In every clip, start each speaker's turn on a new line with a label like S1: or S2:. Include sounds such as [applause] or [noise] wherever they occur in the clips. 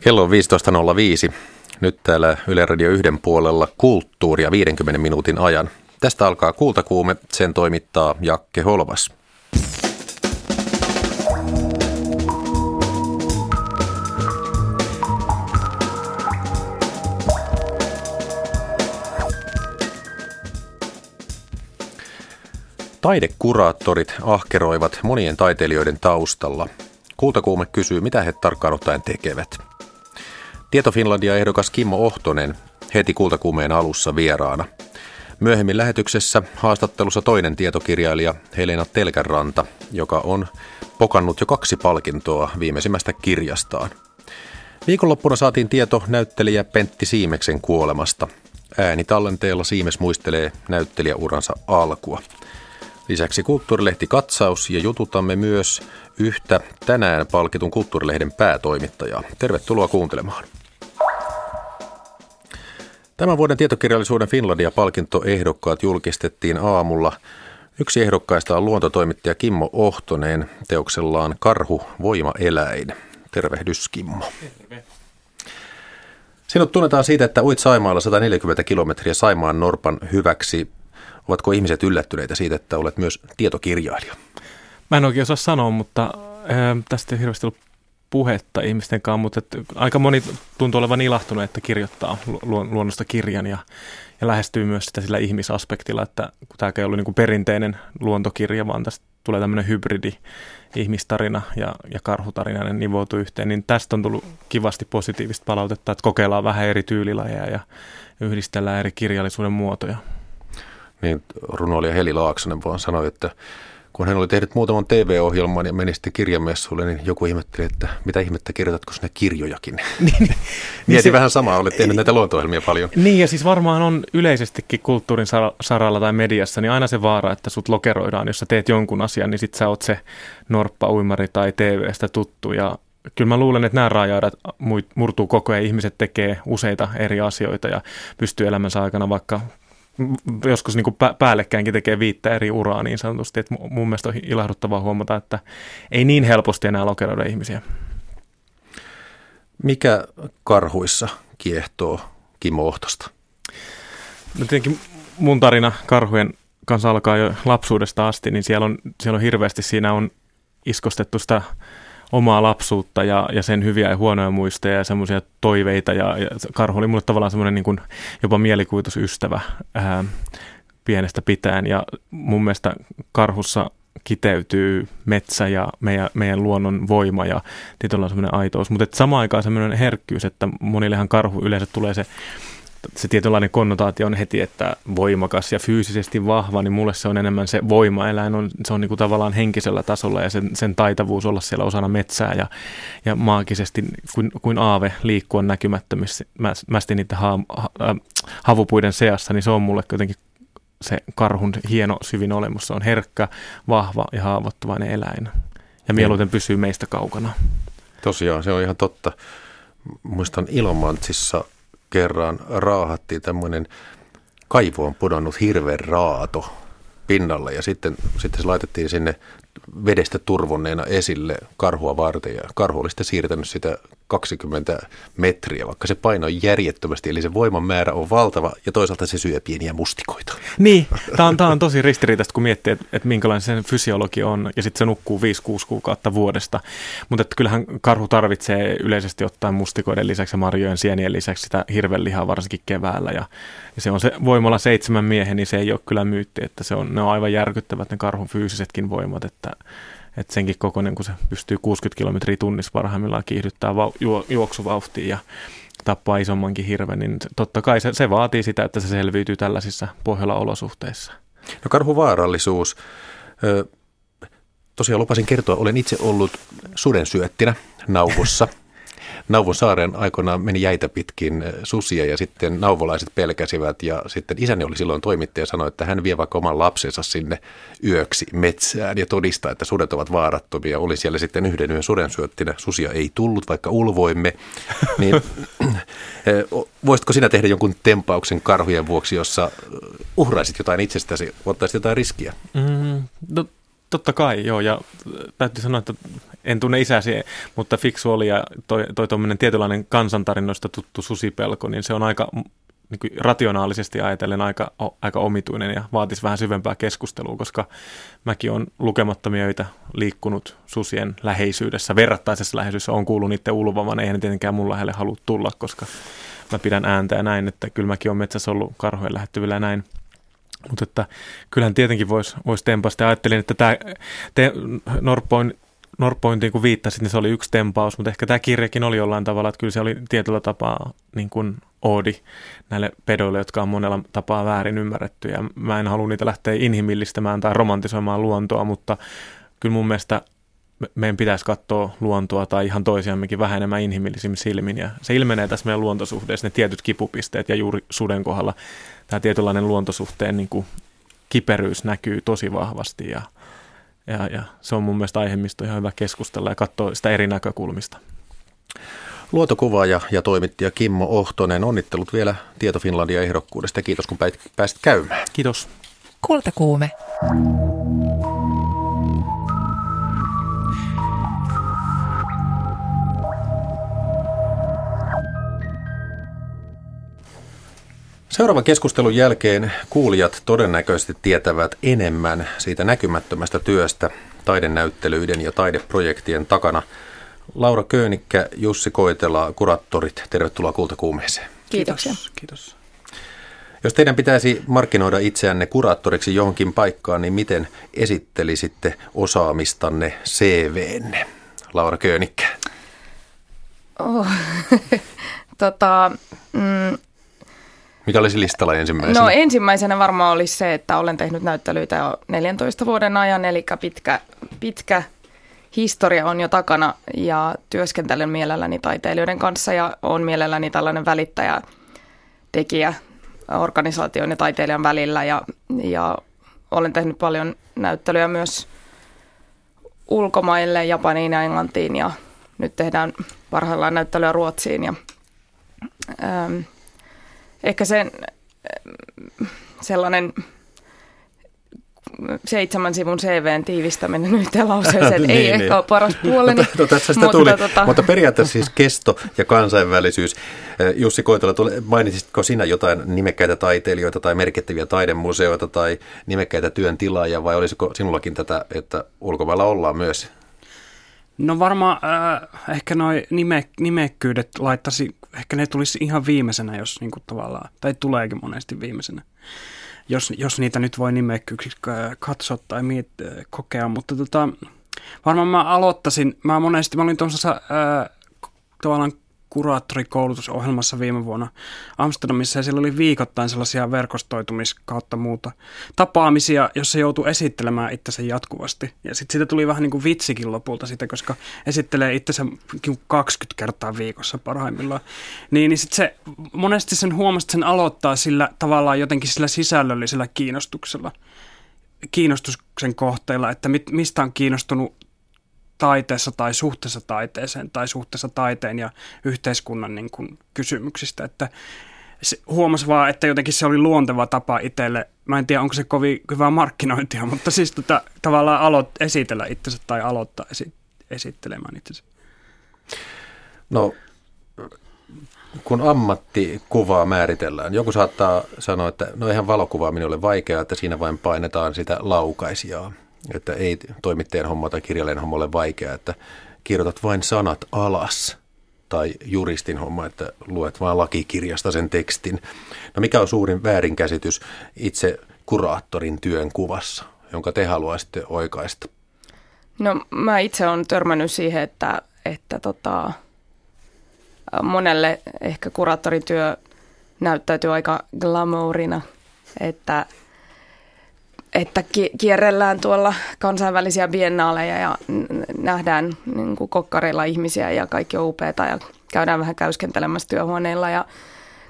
S1: Kello on 15.05. Nyt täällä Yle Radio 1 puolella kulttuuria 50 minuutin ajan. Tästä alkaa Kultakuume, sen toimittaa Jakke Holvas. Taidekuraattorit ahkeroivat monien taiteilijoiden taustalla. Kultakuume kysyy, mitä he tarkkaan ottaen tekevät. Tieto Finlandia ehdokas Kimmo Ohtonen heti kultakuumeen alussa vieraana. Myöhemmin lähetyksessä haastattelussa toinen tietokirjailija Helena Telkäranta, joka on pokannut jo kaksi palkintoa viimeisimmästä kirjastaan. Viikonloppuna saatiin tieto näyttelijä Pentti Siimeksen kuolemasta. Äänitallenteella Siimes muistelee näyttelijäuransa alkua. Lisäksi kulttuurilehti Katsaus ja jututamme myös yhtä tänään palkitun kulttuurilehden päätoimittajaa. Tervetuloa kuuntelemaan. Tämän vuoden tietokirjallisuuden Finlandia-palkintoehdokkaat julkistettiin aamulla. Yksi ehdokkaista on luontotoimittaja Kimmo Ohtonen teoksellaan Karhu, voima, eläin. Tervehdys Kimmo. Terve. Sinut tunnetaan siitä, että uit Saimaalla 140 kilometriä Saimaan Norpan hyväksi. Ovatko ihmiset yllättyneitä siitä, että olet myös tietokirjailija?
S2: Mä en oikein osaa sanoa, mutta äh, tästä ei hirveästi ollut puhetta ihmisten kanssa, mutta että aika moni tuntuu olevan ilahtunut, että kirjoittaa luonnosta kirjan ja, ja lähestyy myös sitä sillä ihmisaspektilla, että kun tämä ei ollut niin perinteinen luontokirja, vaan tästä tulee tämmöinen hybridi ihmistarina ja, ja karhutarina, ne nivoutuu yhteen, niin tästä on tullut kivasti positiivista palautetta, että kokeillaan vähän eri tyylilajeja ja yhdistellään eri kirjallisuuden muotoja.
S1: Niin, runoilija Heli Laaksonen vaan sanoi, että kun hän oli tehnyt muutaman TV-ohjelman ja meni sitten kirjamessuille, niin joku ihmetteli, että mitä ihmettä kirjoitatko sinne kirjojakin. [laughs] Niin, niin, Mietin se, vähän samaa, olet tehnyt näitä luonto paljon.
S2: Niin ja siis varmaan on yleisestikin kulttuurin saralla tai mediassa, niin aina se vaara, että sut lokeroidaan, jos sä teet jonkun asian, niin sit sä oot se norppa-uimari tai TV-stä tuttu ja kyllä mä luulen, että nämä rajaadat murtuu koko ajan. Ihmiset tekee useita eri asioita ja pystyy elämänsä aikana vaikka joskus niin kuin päällekkäinkin tekee viittä eri uraa niin sanotusti. Että mun mielestä on ilahduttavaa huomata, että ei niin helposti enää lokeroida ihmisiä.
S1: Mikä karhuissa kiehtoo Kimmo Ohtosta?
S2: No tietenkin mun tarina karhujen kanssa alkaa jo lapsuudesta asti, niin siellä on, siellä on hirveästi, siinä on iskostettu sitä omaa lapsuutta ja, ja sen hyviä ja huonoja muistoja ja semmoisia toiveita. Ja, ja Karhu oli mulle tavallaan semmoinen niin jopa mielikuvitusystävä ää, pienestä pitäen. Ja mun mielestä Karhussa kiteytyy metsä ja meidän, meidän luonnon voima ja tietyllä on semmoinen aitous. Mutta samaan aikaan semmoinen herkkyys, että monillehan karhu yleensä tulee se se tietynlainen konnotaatio on heti, että voimakas ja fyysisesti vahva, niin mulle se on enemmän se voimaeläin, on, se on niin tavallaan henkisellä tasolla ja sen, sen taitavuus olla siellä osana metsää ja, ja maagisesti kuin, kuin aave liikkua näkymättömästi niiden ha, ha, äh, havupuiden seassa, niin se on mulle jotenkin se karhun hieno syvin olemus. Se on herkkä, vahva ja haavoittuvainen eläin ja mieluiten pysyy meistä kaukana.
S1: Tosiaan, se on ihan totta. Muistan Ilomantsissa kerran raahattiin tämmöinen kaivoon pudonnut hirveän raato pinnalle ja sitten, sitten se laitettiin sinne vedestä turvonneena esille karhua varten ja karhu oli sitten siirtänyt sitä 20 metriä, vaikka se paino on järjettömästi, eli se voiman määrä on valtava ja toisaalta se syö pieniä mustikoita.
S2: Niin, tämä on, tämä on tosi ristiriitaista, kun miettii, että, että minkälainen sen fysiologi on ja sitten se nukkuu 5-6 kuukautta vuodesta. Mutta että kyllähän karhu tarvitsee yleisesti ottaen mustikoiden lisäksi ja marjojen sienien lisäksi sitä hirvenlihaa varsinkin keväällä ja, ja se on se voimalla seitsemän miehen, niin se ei ole kyllä myytti, että se on, ne on aivan järkyttävät ne karhun fyysisetkin voimat, että että senkin kokoinen, kun se pystyy 60 kilometriä tunnissa parhaimmillaan kiihdyttää vau, juo, juoksuvauhtiin ja tappaa isommankin hirven, niin totta kai se, se vaatii sitä, että se selviytyy tällaisissa Pohjola-olosuhteissa.
S1: No karhuvaarallisuus. Tosiaan lupasin kertoa, olen itse ollut sudensyöttinä nauvussa [laughs] – Nauvon saaren aikoinaan meni jäitä pitkin eh, susia ja sitten nauvolaiset pelkäsivät ja sitten isäni oli silloin toimittaja ja sanoi, että hän vie vaikka oman lapsensa sinne yöksi metsään ja todistaa, että sudet ovat vaarattomia. Oli siellä sitten yhden yön suden syöttinä. Susia ei tullut, vaikka ulvoimme. Niin, [clears throat] eh, voisitko sinä tehdä jonkun tempauksen karhujen vuoksi, jossa uhraisit jotain itsestäsi, ottaisit jotain riskiä? Mm,
S2: no Totta kai, joo, ja täytyy sanoa, että en tunne isäsi, mutta fiksu oli ja toi, toi tietynlainen kansantarinoista tuttu susipelko, niin se on aika niin kuin rationaalisesti ajatellen aika, aika omituinen ja vaatisi vähän syvempää keskustelua, koska mäkin olen lukemattomia öitä liikkunut susien läheisyydessä, verrattaisessa läheisyydessä, on kuullut niiden ulvovan, eihän ne tietenkään mun lähelle halua tulla, koska mä pidän ääntä ja näin, että kyllä mäkin olen metsässä ollut karhujen lähettyvillä ja näin. Mutta että kyllähän tietenkin voisi vois tempasta. Ajattelin, että tämä te, Norpoin Norpointiin kun viittasit, niin se oli yksi tempaus, mutta ehkä tämä kirjakin oli jollain tavalla, että kyllä se oli tietyllä tapaa niin kuin oodi näille pedoille, jotka on monella tapaa väärin ymmärretty. Ja mä en halua niitä lähteä inhimillistämään tai romantisoimaan luontoa, mutta kyllä mun mielestä meidän pitäisi katsoa luontoa tai ihan toisiammekin vähän enemmän inhimillisin silmin. Ja se ilmenee tässä meidän luontosuhteessa, ne tietyt kipupisteet ja juuri suden kohdalla tämä tietynlainen luontosuhteen niin kuin kiperyys näkyy tosi vahvasti ja, ja, ja se on mun mielestä aihe, mistä on ihan hyvä keskustella ja katsoa sitä eri näkökulmista.
S1: Luotokuvaaja ja toimittaja Kimmo Ohtonen, onnittelut vielä Tieto Finlandia ehdokkuudesta ja kiitos kun pääsit käymään.
S2: Kiitos.
S3: Kultakuume.
S1: Seuraavan keskustelun jälkeen kuulijat todennäköisesti tietävät enemmän siitä näkymättömästä työstä taidenäyttelyiden ja taideprojektien takana. Laura Köönikkä, Jussi Koitela, kuraattorit, tervetuloa Kultakuumeeseen.
S4: Kiitoksia.
S2: Kiitos. Kiitos.
S1: Jos teidän pitäisi markkinoida itseänne kuraattoriksi johonkin paikkaan, niin miten esittelisitte osaamistanne CVnne? Laura Köönikkä.
S4: Oh. [laughs] tota, mm,
S1: mikä olisi listalla ensimmäisenä?
S4: No ensimmäisenä varmaan olisi se, että olen tehnyt näyttelyitä jo 14 vuoden ajan, eli pitkä, pitkä historia on jo takana ja työskentelen mielelläni taiteilijoiden kanssa ja on mielelläni tällainen välittäjä, tekijä organisaation ja taiteilijan välillä ja, ja olen tehnyt paljon näyttelyjä myös ulkomaille, Japaniin ja Englantiin ja nyt tehdään parhaillaan näyttelyä Ruotsiin ja ähm, ehkä sen sellainen seitsemän sivun CVn tiivistäminen yhteen lauseeseen niin, [laughs] ei niin, ehkä niin. ole paras puoleni.
S1: No, tässä sitä mutta, tuli, tota... mutta periaatteessa siis kesto ja kansainvälisyys. Jussi Koitala, mainitsitko sinä jotain nimekkäitä taiteilijoita tai merkittäviä taidemuseoita tai nimekkäitä työn tilaajia vai olisiko sinullakin tätä, että ulkomailla ollaan myös?
S5: No varmaan äh, ehkä noin nime, nimekkyydet laittaisi, ehkä ne tulisi ihan viimeisenä, jos niin kuin tavallaan, tai tuleekin monesti viimeisenä, jos, jos niitä nyt voi nimekkyyksi katsoa tai miet, kokea, mutta tota, varmaan mä aloittaisin, mä monesti, mä olin tuossa äh, tavallaan kuraattorikoulutusohjelmassa viime vuonna Amsterdamissa ja siellä oli viikoittain sellaisia verkostoitumis kautta muuta tapaamisia, jossa joutui esittelemään itsensä jatkuvasti. Ja sitten siitä tuli vähän niin kuin vitsikin lopulta sitä, koska esittelee itsensä 20 kertaa viikossa parhaimmillaan. Niin, niin sitten se monesti sen huomasi, että sen aloittaa sillä tavallaan jotenkin sillä sisällöllisellä kiinnostuksella kiinnostuksen kohteilla, että mit, mistä on kiinnostunut taiteessa tai suhteessa taiteeseen tai suhteessa taiteen ja yhteiskunnan niin kuin kysymyksistä. Että huomasi vaan, että jotenkin se oli luonteva tapa itselle. Mä en tiedä, onko se kovin hyvää markkinointia, [laughs] mutta siis tota, tavallaan aloit, esitellä itsensä tai aloittaa esi- esittelemään itsensä.
S1: No, kun ammattikuvaa määritellään, joku saattaa sanoa, että no eihän valokuvaa minulle vaikeaa, että siinä vain painetaan sitä laukaisijaa. Että ei toimittajan homma tai kirjailijan homma ole vaikea, että kirjoitat vain sanat alas tai juristin homma, että luet vain lakikirjasta sen tekstin. No mikä on suurin väärinkäsitys itse kuraattorin työn kuvassa, jonka te haluaisitte oikaista?
S4: No mä itse olen törmännyt siihen, että, että tota, monelle ehkä kuraattorityö näyttäytyy aika glamourina, että – että kierrellään tuolla kansainvälisiä biennaaleja ja nähdään niin kuin kokkareilla ihmisiä ja kaikki on upeata ja käydään vähän käyskentelemässä työhuoneilla ja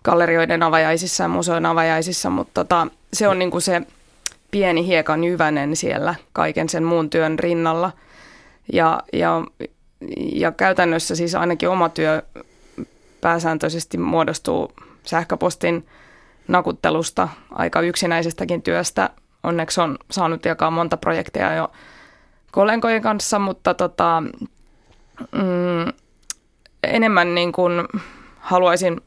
S4: gallerioiden avajaisissa ja museon avajaisissa, mutta tota, se on niin kuin se pieni hiekan jyvänen siellä kaiken sen muun työn rinnalla. Ja, ja, ja käytännössä siis ainakin oma työ pääsääntöisesti muodostuu sähköpostin nakuttelusta, aika yksinäisestäkin työstä, onneksi on saanut jakaa monta projekteja jo kollegojen kanssa, mutta tota, mm, enemmän niin kuin haluaisin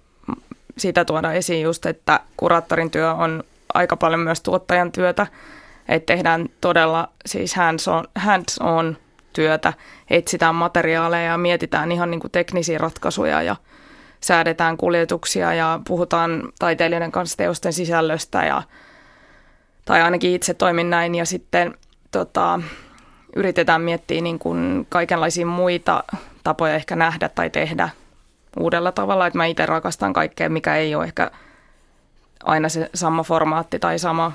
S4: sitä tuoda esiin just, että kuraattorin työ on aika paljon myös tuottajan työtä, että tehdään todella siis hands-on, hands-on työtä, etsitään materiaaleja ja mietitään ihan niin kuin teknisiä ratkaisuja ja säädetään kuljetuksia ja puhutaan taiteilijoiden kanssa teosten sisällöstä ja, tai ainakin itse toimin näin ja sitten tota, yritetään miettiä niin kuin kaikenlaisia muita tapoja ehkä nähdä tai tehdä uudella tavalla, että mä itse rakastan kaikkea, mikä ei ole ehkä aina se sama formaatti tai sama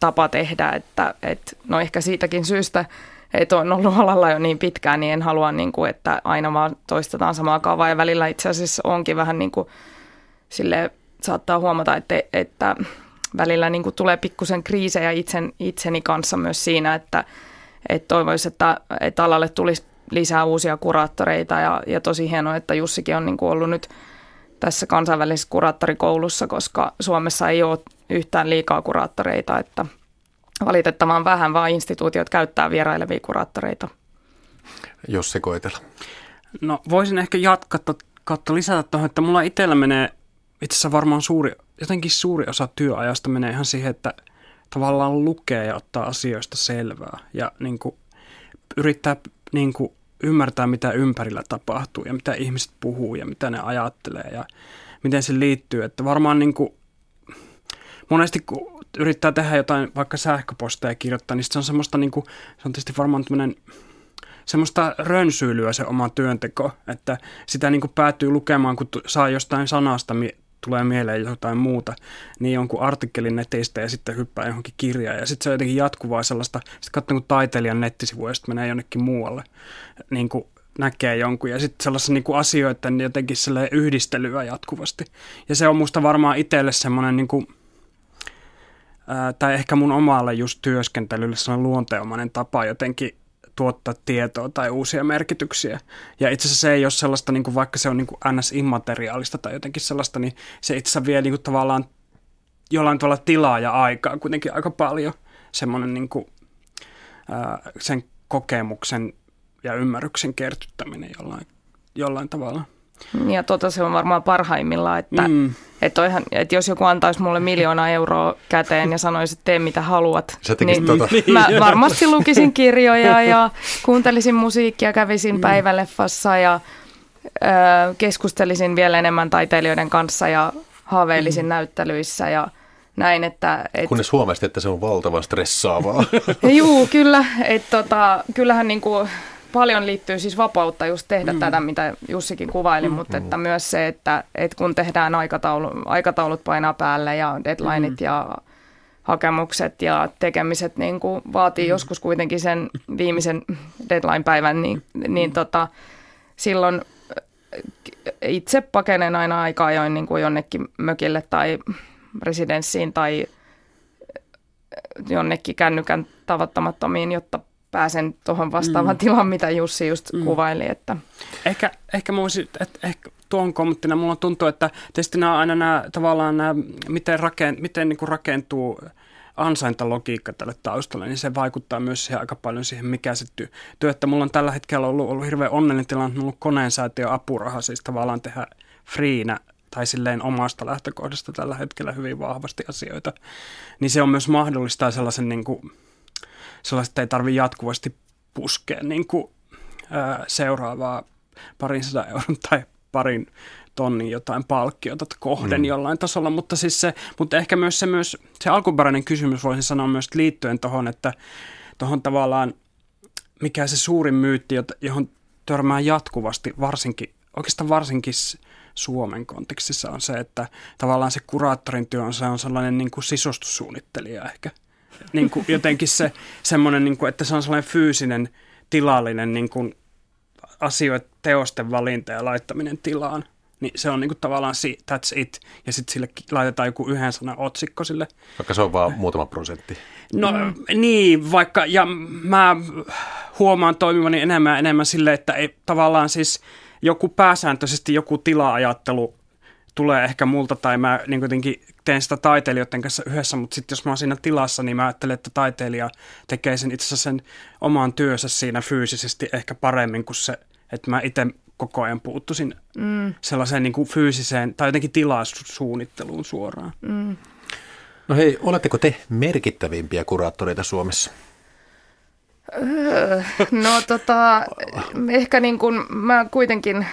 S4: tapa tehdä, että, että no ehkä siitäkin syystä, että on ollut alalla jo niin pitkään, niin en halua, niin kuin, että aina vaan toistetaan samaa kaavaa. Ja välillä itse asiassa onkin vähän niin kuin sille saattaa huomata, että, että välillä niin kuin tulee pikkusen kriisejä itsen, itseni kanssa myös siinä, että, että toivoisi, että, että alalle tulisi lisää uusia kuraattoreita ja, ja tosi hienoa, että Jussikin on niin kuin ollut nyt tässä kansainvälisessä kuraattorikoulussa, koska Suomessa ei ole yhtään liikaa kuraattoreita, että valitettavan vähän vaan instituutiot käyttää vierailevia kuraattoreita.
S1: Jos se koetella.
S5: No voisin ehkä jatkaa kautta lisätä tuohon, että mulla itsellä menee itse asiassa varmaan suuri, jotenkin suuri osa työajasta menee ihan siihen, että tavallaan lukee ja ottaa asioista selvää ja niin kuin, yrittää niin kuin, ymmärtää, mitä ympärillä tapahtuu ja mitä ihmiset puhuu ja mitä ne ajattelee ja miten se liittyy. Että varmaan niin kuin, monesti kun yrittää tehdä jotain vaikka sähköposteja kirjoittaa, niin se on semmoista, niin kuin, se on tietysti varmaan tämmöinen semmoista rönsyilyä se oma työnteko, että sitä niin kuin päätyy lukemaan, kun saa jostain sanasta tulee mieleen jotain muuta, niin jonkun artikkelin netistä ja sitten hyppää johonkin kirjaan. Ja sitten se on jotenkin jatkuvaa sellaista, sitten katsoo taiteilijan nettisivuja ja sitten menee jonnekin muualle, niin kuin näkee jonkun. Ja sitten sellaisia niin kuin asioiden jotenkin yhdistelyä jatkuvasti. Ja se on musta varmaan itselle semmoinen niin kuin, ää, tai ehkä mun omalle just työskentelylle sellainen luonteenomainen tapa jotenkin tuottaa tietoa tai uusia merkityksiä. Ja itse asiassa se ei ole sellaista, niin kuin vaikka se on niin kuin NS-immateriaalista tai jotenkin sellaista, niin se itse asiassa vie niin kuin tavallaan jollain tavalla tilaa ja aikaa kuitenkin aika paljon semmoinen niin kuin, ää, sen kokemuksen ja ymmärryksen kertyttäminen jollain, jollain tavalla.
S4: Ja tota se on varmaan parhaimmillaan, että, mm. että, oihan, että jos joku antaisi mulle miljoona euroa käteen ja sanoisi, että tee mitä haluat,
S1: niin tota.
S4: mä varmasti lukisin kirjoja ja kuuntelisin musiikkia, kävisin mm. päiväleffassa ja ö, keskustelisin vielä enemmän taiteilijoiden kanssa ja haaveilisin mm. näyttelyissä ja näin, että...
S1: Et, Kunnes huomasit, että se on valtavan stressaavaa. [laughs]
S4: Juu, kyllä. Et tota, kyllähän niin kuin paljon liittyy siis vapautta just tehdä mm. tätä, mitä Jussikin kuvaili, mm. mutta että myös se, että, että kun tehdään aikataulu, aikataulut painaa päälle ja deadlineit mm. ja hakemukset ja tekemiset niin kuin vaatii mm. joskus kuitenkin sen viimeisen deadline-päivän, niin, niin mm. tota, silloin itse pakenen aina aika ajoin niin kuin jonnekin mökille tai residenssiin tai jonnekin kännykän tavattamattomiin, jotta pääsen tuohon vastaavan mm. tilaan, mitä Jussi just mm. kuvaili. Että.
S5: Ehkä, ehkä, voisin, että ehkä tuon kommenttina mulla tuntuu, että tietysti nämä aina nämä tavallaan nämä, miten, rakent, miten niin kuin rakentuu ansaintalogiikka tälle taustalle, niin se vaikuttaa myös siihen aika paljon siihen, mikä se työ. työ että mulla on tällä hetkellä ollut, ollut hirveän onnellinen tilanne, mulla on koneensäätiö apuraha, siis tavallaan tehdä friinä tai silleen omasta lähtökohdasta tällä hetkellä hyvin vahvasti asioita, niin se on myös mahdollistaa sellaisen niin kuin, sellaista ei tarvitse jatkuvasti puskea niin kuin, ää, seuraavaa parin sadan euron tai parin tonnin jotain palkkiota kohden mm. jollain tasolla, mutta, siis se, mutta ehkä myös se, myös se alkuperäinen kysymys voisin sanoa myös liittyen tuohon, että tuohon tavallaan mikä se suurin myytti, johon törmää jatkuvasti, varsinkin, oikeastaan varsinkin Suomen kontekstissa on se, että tavallaan se kuraattorin työ on, se on sellainen niin kuin sisustussuunnittelija ehkä niin kuin jotenkin se semmoinen, niin kuin, että se on sellainen fyysinen, tilallinen niin kuin asioiden, teosten valinta ja laittaminen tilaan. Niin se on niin kuin tavallaan si, that's it. Ja sitten sille laitetaan joku yhden sanan otsikko sille.
S1: Vaikka se on vaan muutama prosentti.
S5: No mm. niin, vaikka, ja mä huomaan toimivani enemmän ja enemmän sille, että ei tavallaan siis joku pääsääntöisesti joku tila-ajattelu tulee ehkä multa tai mä niin jotenkin teen sitä taiteilijoiden kanssa yhdessä, mutta sitten jos mä oon siinä tilassa, niin mä ajattelen, että taiteilija tekee sen itse asiassa sen oman työssä siinä fyysisesti ehkä paremmin kuin se, että mä itse koko ajan puuttuisin mm. sellaiseen niin kuin fyysiseen tai jotenkin tilasuunnitteluun suoraan. Mm.
S1: No hei, oletteko te merkittävimpiä kuraattoreita Suomessa?
S4: Öö, no tota, ehkä niin kuin mä kuitenkin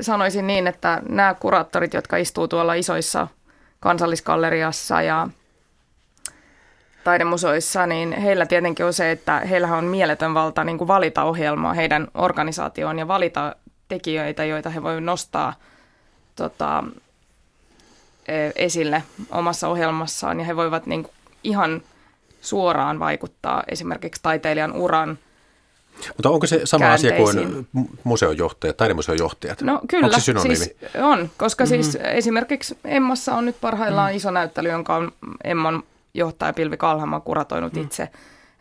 S4: sanoisin niin, että nämä kuraattorit, jotka istuu tuolla isoissa kansalliskalleriassa ja taidemusoissa, niin heillä tietenkin on se, että heillä on mieletön valta niin kuin valita ohjelmaa heidän organisaatioon ja valita tekijöitä, joita he voivat nostaa tota, e, esille omassa ohjelmassaan. Ja he voivat niin kuin ihan suoraan vaikuttaa esimerkiksi taiteilijan uran
S1: mutta onko se sama asia kuin museojohtajat, taidemuseojohtajat?
S4: No kyllä, onko se siis on, koska mm-hmm. siis esimerkiksi Emmassa on nyt parhaillaan mm-hmm. iso näyttely, jonka on Emman johtaja Pilvi Kalhama kuratoinut mm-hmm. itse.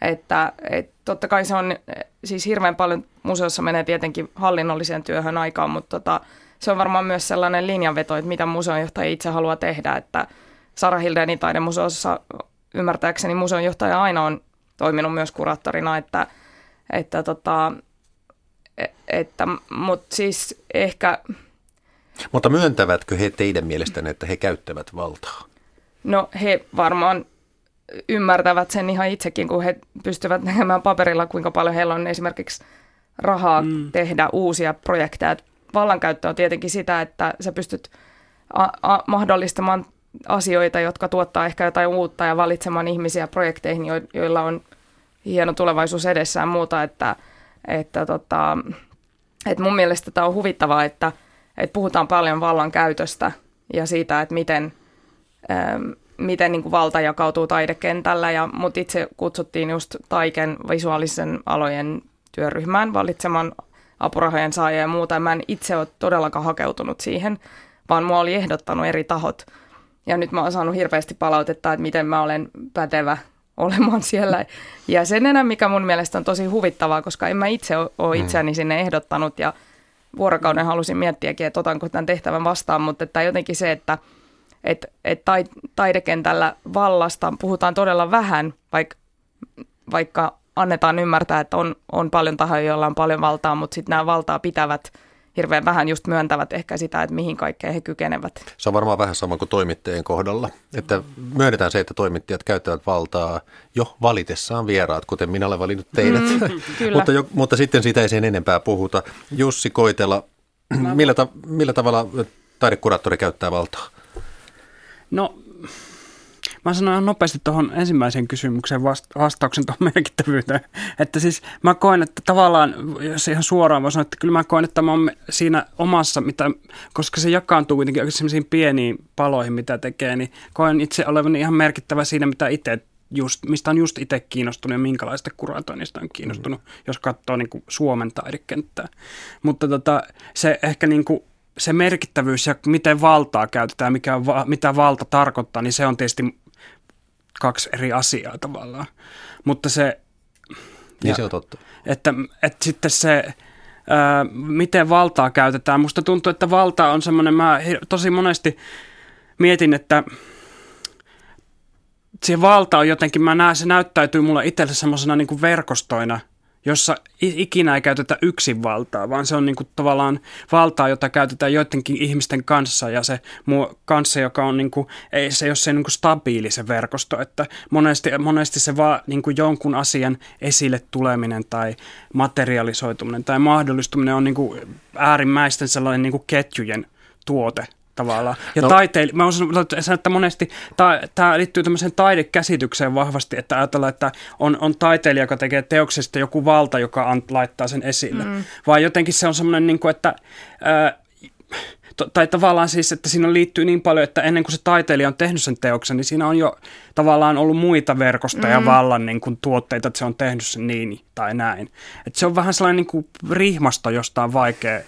S4: Että et totta kai se on, siis hirveän paljon museossa menee tietenkin hallinnolliseen työhön aikaan, mutta tota, se on varmaan myös sellainen linjanveto, että mitä museonjohtaja itse haluaa tehdä, että Sara Hildenin taidemuseossa ymmärtääkseni museonjohtaja aina on toiminut myös kuraattorina, että, että, tota, e, että mutta siis ehkä...
S1: Mutta myöntävätkö he teidän mielestänne, että he käyttävät valtaa?
S4: No he varmaan ymmärtävät sen ihan itsekin, kun he pystyvät näkemään paperilla, kuinka paljon heillä on esimerkiksi rahaa mm. tehdä uusia projekteja. Vallankäyttö on tietenkin sitä, että sä pystyt a- a- mahdollistamaan asioita, jotka tuottaa ehkä jotain uutta ja valitsemaan ihmisiä projekteihin, jo- joilla on hieno tulevaisuus edessään muuta, että, että, tota, että mun mielestä tämä on huvittavaa, että, että puhutaan paljon vallankäytöstä ja siitä, että miten, ähm, miten niin kuin valta jakautuu taidekentällä, ja mut itse kutsuttiin just Taiken visuaalisen alojen työryhmään valitsemaan apurahojen saajia ja muuta, ja mä en itse ole todellakaan hakeutunut siihen, vaan mua oli ehdottanut eri tahot. Ja nyt mä oon saanut hirveästi palautetta, että miten mä olen pätevä olemaan siellä jäsenenä, mikä mun mielestä on tosi huvittavaa, koska en mä itse ole mm. itseäni sinne ehdottanut ja vuorokauden halusin miettiäkin, että otanko tämän tehtävän vastaan, mutta että jotenkin se, että et, et taidekentällä vallasta puhutaan todella vähän, vaikka, vaikka annetaan ymmärtää, että on, on paljon tahoja, joilla on paljon valtaa, mutta sitten nämä valtaa pitävät hirveän vähän just myöntävät ehkä sitä, että mihin kaikkeen he kykenevät.
S1: Se on varmaan vähän sama kuin toimittajien kohdalla, että myönnetään se, että toimittajat käyttävät valtaa jo valitessaan vieraat, kuten minä olen valinnut teidät. Mm, [laughs] mutta, jo, mutta sitten siitä ei sen enempää puhuta. Jussi Koitela, millä, ta, millä tavalla taidekuraattori käyttää valtaa?
S5: No Mä sanoin ihan nopeasti tuohon ensimmäiseen kysymykseen vastauksen tuohon merkittävyyteen. Että siis mä koen, että tavallaan, jos ihan suoraan voi sanoa, että kyllä mä koen, että mä oon siinä omassa, mitä, koska se jakaantuu kuitenkin sellaisiin pieniin paloihin, mitä tekee, niin koen itse olevan ihan merkittävä siinä, mitä itse just, mistä on just itse kiinnostunut ja minkälaista kuratoinnista on kiinnostunut, mm. jos katsoo niin kuin Suomen taidekenttää. Mutta tota, se ehkä niin kuin se merkittävyys ja miten valtaa käytetään, mikä mitä valta tarkoittaa, niin se on tietysti kaksi eri asiaa tavallaan. Mutta se...
S1: Niin ja, se on totta.
S5: Että, että sitten se, ää, miten valtaa käytetään. Musta tuntuu, että valta on semmoinen, mä tosi monesti mietin, että se valta on jotenkin, mä näen, se näyttäytyy mulle itselle semmoisena niin verkostoina – jossa ikinä ei käytetä yksin valtaa, vaan se on niin kuin tavallaan valtaa, jota käytetään joidenkin ihmisten kanssa ja se muu kanssa, joka on niin kuin, ei se ole se niin kuin stabiili se verkosto, että monesti, monesti se vaan niin kuin jonkun asian esille tuleminen tai materialisoituminen tai mahdollistuminen on niin kuin äärimmäisten sellainen niin kuin ketjujen tuote tavallaan. Ja no. taiteili- mä sanon, että monesti tämä liittyy tämmöiseen taidekäsitykseen vahvasti, että ajatellaan, että on, on taiteilija, joka tekee teoksesta joku valta, joka ant, laittaa sen esille. Mm. Vai jotenkin se on semmoinen, niin kuin, että... Ää, tai tavallaan siis, että siinä liittyy niin paljon, että ennen kuin se taiteilija on tehnyt sen teoksen, niin siinä on jo tavallaan ollut muita verkostoja mm. vallan niin kuin tuotteita, että se on tehnyt sen niin tai näin. Että se on vähän sellainen niin kuin rihmasto, josta on vaikea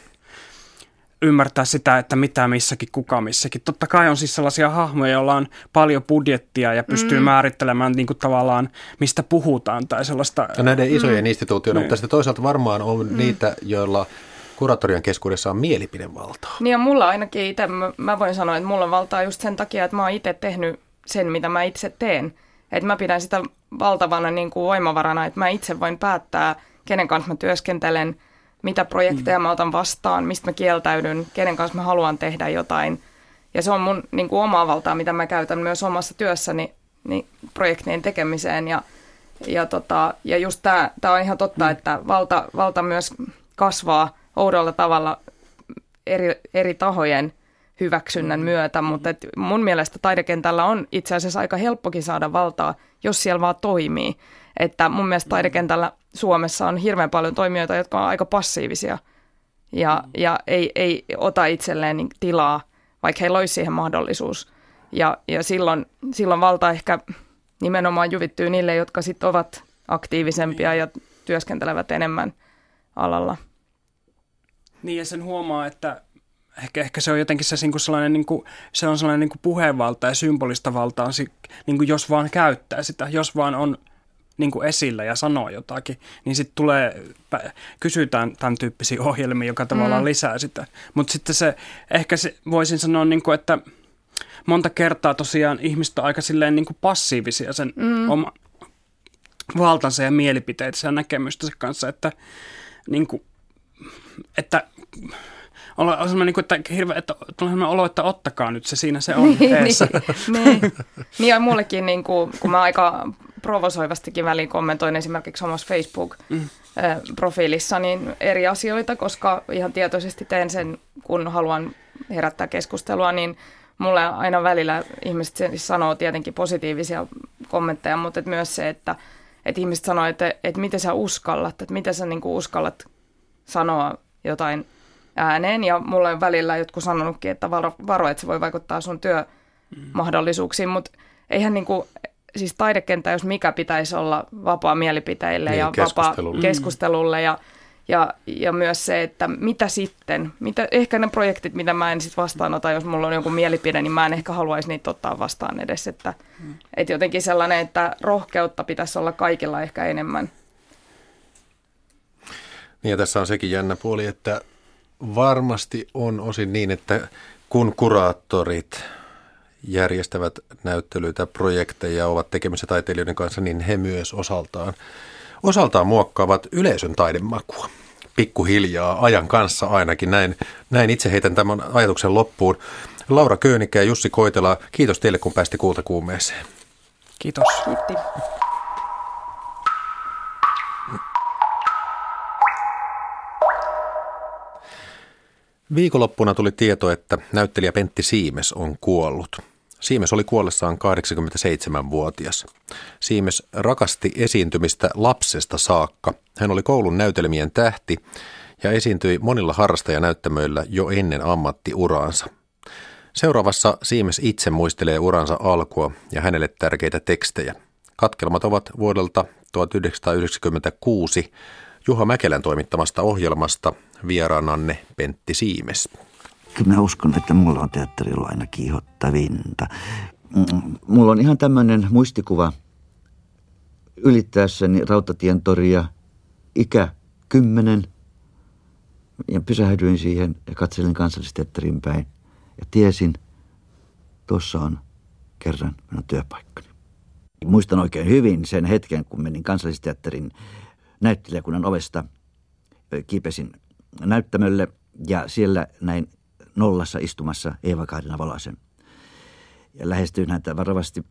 S5: ymmärtää sitä, että mitä missäkin, kuka missäkin. Totta kai on siis sellaisia hahmoja, joilla on paljon budjettia ja pystyy mm. määrittelemään niin kuin tavallaan, mistä puhutaan tai sellaista.
S1: Ja näiden isojen mm. instituutioiden, niin. mutta sitten toisaalta varmaan on mm. niitä, joilla kuraattorien keskuudessa on mielipidevaltaa.
S4: Niin ja mulla ainakin itse, mä, mä voin sanoa, että mulla on valtaa just sen takia, että mä oon itse tehnyt sen, mitä mä itse teen. Että mä pidän sitä valtavana niin kuin voimavarana, että mä itse voin päättää, kenen kanssa mä työskentelen, mitä projekteja mm. mä otan vastaan, mistä mä kieltäydyn, kenen kanssa mä haluan tehdä jotain. Ja se on mun niin kuin omaa valtaa, mitä mä käytän myös omassa työssäni niin projektien tekemiseen. Ja, ja, tota, ja just tämä on ihan totta, mm. että valta, valta myös kasvaa oudolla tavalla eri, eri tahojen hyväksynnän myötä, mutta et mun mielestä taidekentällä on itse asiassa aika helppokin saada valtaa, jos siellä vaan toimii. Että mun mielestä taidekentällä Suomessa on hirveän paljon toimijoita, jotka on aika passiivisia ja, ja ei, ei ota itselleen niin tilaa, vaikka heillä olisi siihen mahdollisuus. Ja, ja silloin, silloin valta ehkä nimenomaan juvittyy niille, jotka sitten ovat aktiivisempia ja työskentelevät enemmän alalla.
S5: Niin ja sen huomaa, että ehkä, ehkä se on jotenkin se, niin kuin sellainen, niin kuin, se on sellainen niin kuin puhevalta ja symbolista valtaa, niin kuin jos vaan käyttää sitä, jos vaan on niin kuin esillä ja sanoo jotakin, niin sitten tulee, kysytään tämän tyyppisiä ohjelmia, joka tavallaan mm. lisää sitä. Mutta sitten se, ehkä se, voisin sanoa, niin kuin, että monta kertaa tosiaan ihmiset on aika silleen niin kuin passiivisia sen mm. oma valtansa ja mielipiteitä ja näkemystänsä kanssa, että, niin kuin, että olla sellainen, niin kuin, että, hirve, että tulee olo, että ottakaa nyt se, siinä se on [laughs] niin, niin,
S4: niin, niin, ja mullekin, niin kuin, kun mä aika provosoivastikin väliin kommentoin esimerkiksi omassa Facebook-profiilissa niin eri asioita, koska ihan tietoisesti teen sen, kun haluan herättää keskustelua, niin mulle aina välillä ihmiset sanoo tietenkin positiivisia kommentteja, mutta myös se, että, että ihmiset sanoo, että, että miten sä uskallat, että miten sä niin kuin uskallat sanoa jotain ääneen. Ja mulle on välillä jotkut sanonutkin, että varo, varo että se voi vaikuttaa sun työmahdollisuuksiin, mutta eihän niin kuin, siis taidekenttä, jos mikä pitäisi olla vapaa mielipiteille niin, ja vapaa keskustelulle ja, ja, ja myös se, että mitä sitten, mitä, ehkä ne projektit, mitä mä en sitten vastaanota, jos mulla on joku mielipide, niin mä en ehkä haluaisi niitä ottaa vastaan edes, että, mm. että jotenkin sellainen, että rohkeutta pitäisi olla kaikilla ehkä enemmän.
S1: Niin ja tässä on sekin jännä puoli, että varmasti on osin niin, että kun kuraattorit järjestävät näyttelyitä, projekteja, ovat tekemissä taiteilijoiden kanssa, niin he myös osaltaan, osaltaan muokkaavat yleisön taidemakua. Pikkuhiljaa, ajan kanssa ainakin. Näin, näin itse heitän tämän ajatuksen loppuun. Laura Köönikä ja Jussi Koitela, kiitos teille kun päästi kuultakuumeeseen.
S5: Kiitos.
S4: Kiitti.
S1: Viikonloppuna tuli tieto, että näyttelijä Pentti Siimes on kuollut. Siimes oli kuollessaan 87-vuotias. Siimes rakasti esiintymistä lapsesta saakka. Hän oli koulun näytelmien tähti ja esiintyi monilla harrastajanäyttämöillä jo ennen ammattiuraansa. Seuraavassa Siimes itse muistelee uransa alkua ja hänelle tärkeitä tekstejä. Katkelmat ovat vuodelta 1996 Juha Mäkelän toimittamasta ohjelmasta vieraananne Pentti Siimes.
S3: Kyllä mä uskon, että mulla on teatterilla aina kiihottavinta. Mm, mulla on ihan tämmöinen muistikuva ylittäessäni Rautatien toria, ikä kymmenen. Ja pysähdyin siihen ja katselin kansallisteatterin päin. Ja tiesin, tuossa on kerran minun työpaikkani. Muistan oikein hyvin sen hetken, kun menin kansallisteatterin näyttelijäkunnan ovesta kiipesin näyttämölle ja siellä näin nollassa istumassa Eeva Kaarina Volasen. Ja lähestyin häntä varovasti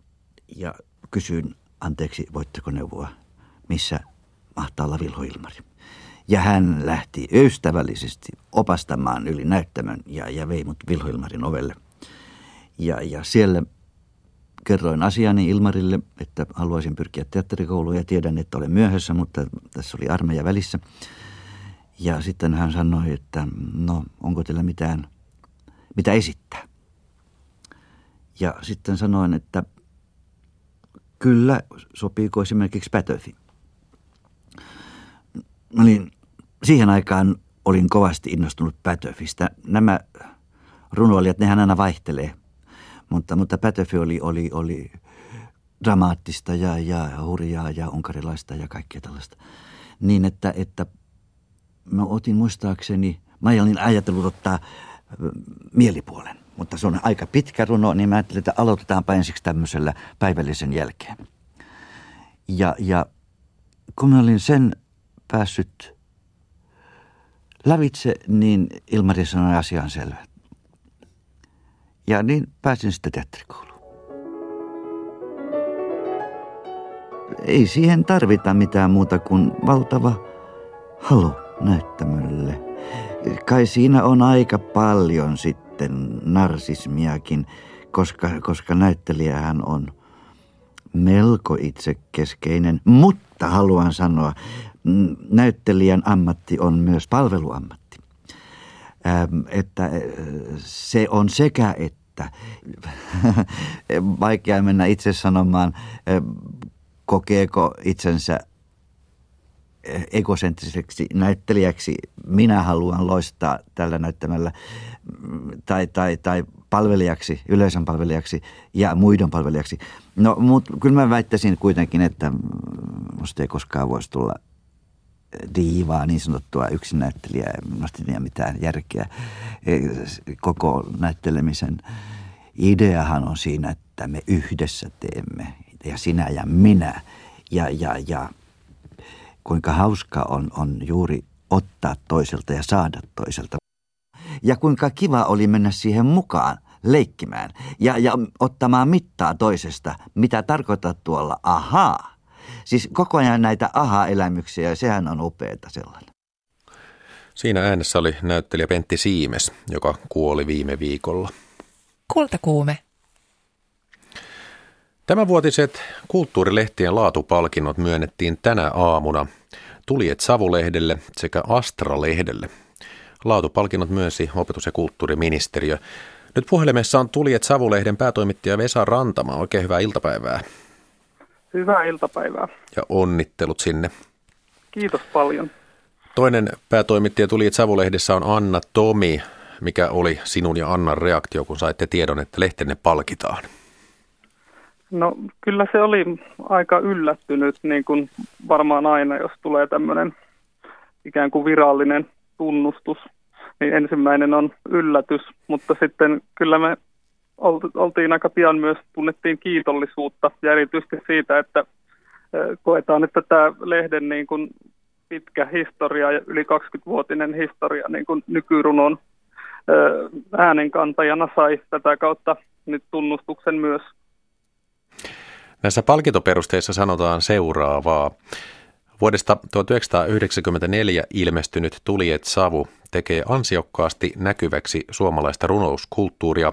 S3: ja kysyin, anteeksi, voitteko neuvoa, missä mahtaa olla Vilho Ilmari. Ja hän lähti ystävällisesti opastamaan yli näyttämön ja, ja vei mut Vilho Ilmarin ovelle. Ja, ja siellä kerroin asiani Ilmarille, että haluaisin pyrkiä teatterikouluun ja tiedän, että olen myöhässä, mutta tässä oli armeija välissä. Ja sitten hän sanoi, että no onko teillä mitään, mitä esittää. Ja sitten sanoin, että kyllä, sopiiko esimerkiksi Pätöfi. Olin, siihen aikaan olin kovasti innostunut Pätöfistä. Nämä runoilijat, nehän aina vaihtelee – mutta, mutta Pätöfi oli, oli, oli dramaattista ja, ja hurjaa ja unkarilaista ja kaikkea tällaista. Niin, että, että mä otin muistaakseni Mä olin ajatellut ottaa mielipuolen, mutta se on aika pitkä runo, niin mä ajattelin, että aloitetaanpa ensiksi tämmöisellä päivällisen jälkeen. Ja, ja kun mä olin sen päässyt lävitse, niin Ilmari sanoi asian selvä. Ja niin pääsin sitten teatterikouluun. Ei siihen tarvita mitään muuta kuin valtava halu näyttämölle. Kai siinä on aika paljon sitten narsismiakin, koska, koska näyttelijähän on melko itsekeskeinen, mutta haluan sanoa, näyttelijän ammatti on myös palveluammatti. Että se on sekä että, [laughs] vaikea mennä itse sanomaan, kokeeko itsensä egosentriseksi näyttelijäksi minä haluan loistaa tällä näyttämällä tai, tai, tai palvelijaksi, yleisön palvelijaksi ja muiden palvelijaksi. No, mutta kyllä mä väittäisin kuitenkin, että musta ei koskaan voisi tulla diivaa, niin sanottua yksinäyttelijää. Ei mitään järkeä. E, koko näyttelemisen ideahan on siinä, että me yhdessä teemme, ja sinä ja minä. Ja, ja, ja kuinka hauska on, on juuri ottaa toiselta ja saada toiselta. Ja kuinka kiva oli mennä siihen mukaan leikkimään ja, ja ottamaan mittaa toisesta, mitä tarkoittaa tuolla ahaa. Siis koko ajan näitä aha-elämyksiä ja sehän on upeeta sellainen.
S1: Siinä äänessä oli näyttelijä Pentti Siimes, joka kuoli viime viikolla.
S6: Kultakuume.
S1: Tämänvuotiset kulttuurilehtien laatupalkinnot myönnettiin tänä aamuna Tuliet Savulehdelle sekä Astra-lehdelle. Laatupalkinnot myönsi opetus- ja kulttuuriministeriö. Nyt puhelimessa on Tuliet Savulehden päätoimittaja Vesa Rantama. Oikein hyvää iltapäivää.
S7: Hyvää iltapäivää.
S1: Ja onnittelut sinne.
S7: Kiitos paljon.
S1: Toinen päätoimittaja Tuliet Savulehdessä on Anna Tomi. Mikä oli sinun ja Annan reaktio, kun saitte tiedon, että lehtenne palkitaan?
S7: No kyllä se oli aika yllättynyt, niin kuin varmaan aina, jos tulee tämmöinen ikään kuin virallinen tunnustus, niin ensimmäinen on yllätys, mutta sitten kyllä me oltiin aika pian myös, tunnettiin kiitollisuutta ja erityisesti siitä, että koetaan, että tämä lehden niin kuin pitkä historia ja yli 20-vuotinen historia niin kuin nykyrunon äänenkantajana sai tätä kautta nyt tunnustuksen myös
S1: Näissä palkintoperusteissa sanotaan seuraavaa. Vuodesta 1994 ilmestynyt Tuliet Savu tekee ansiokkaasti näkyväksi suomalaista runouskulttuuria.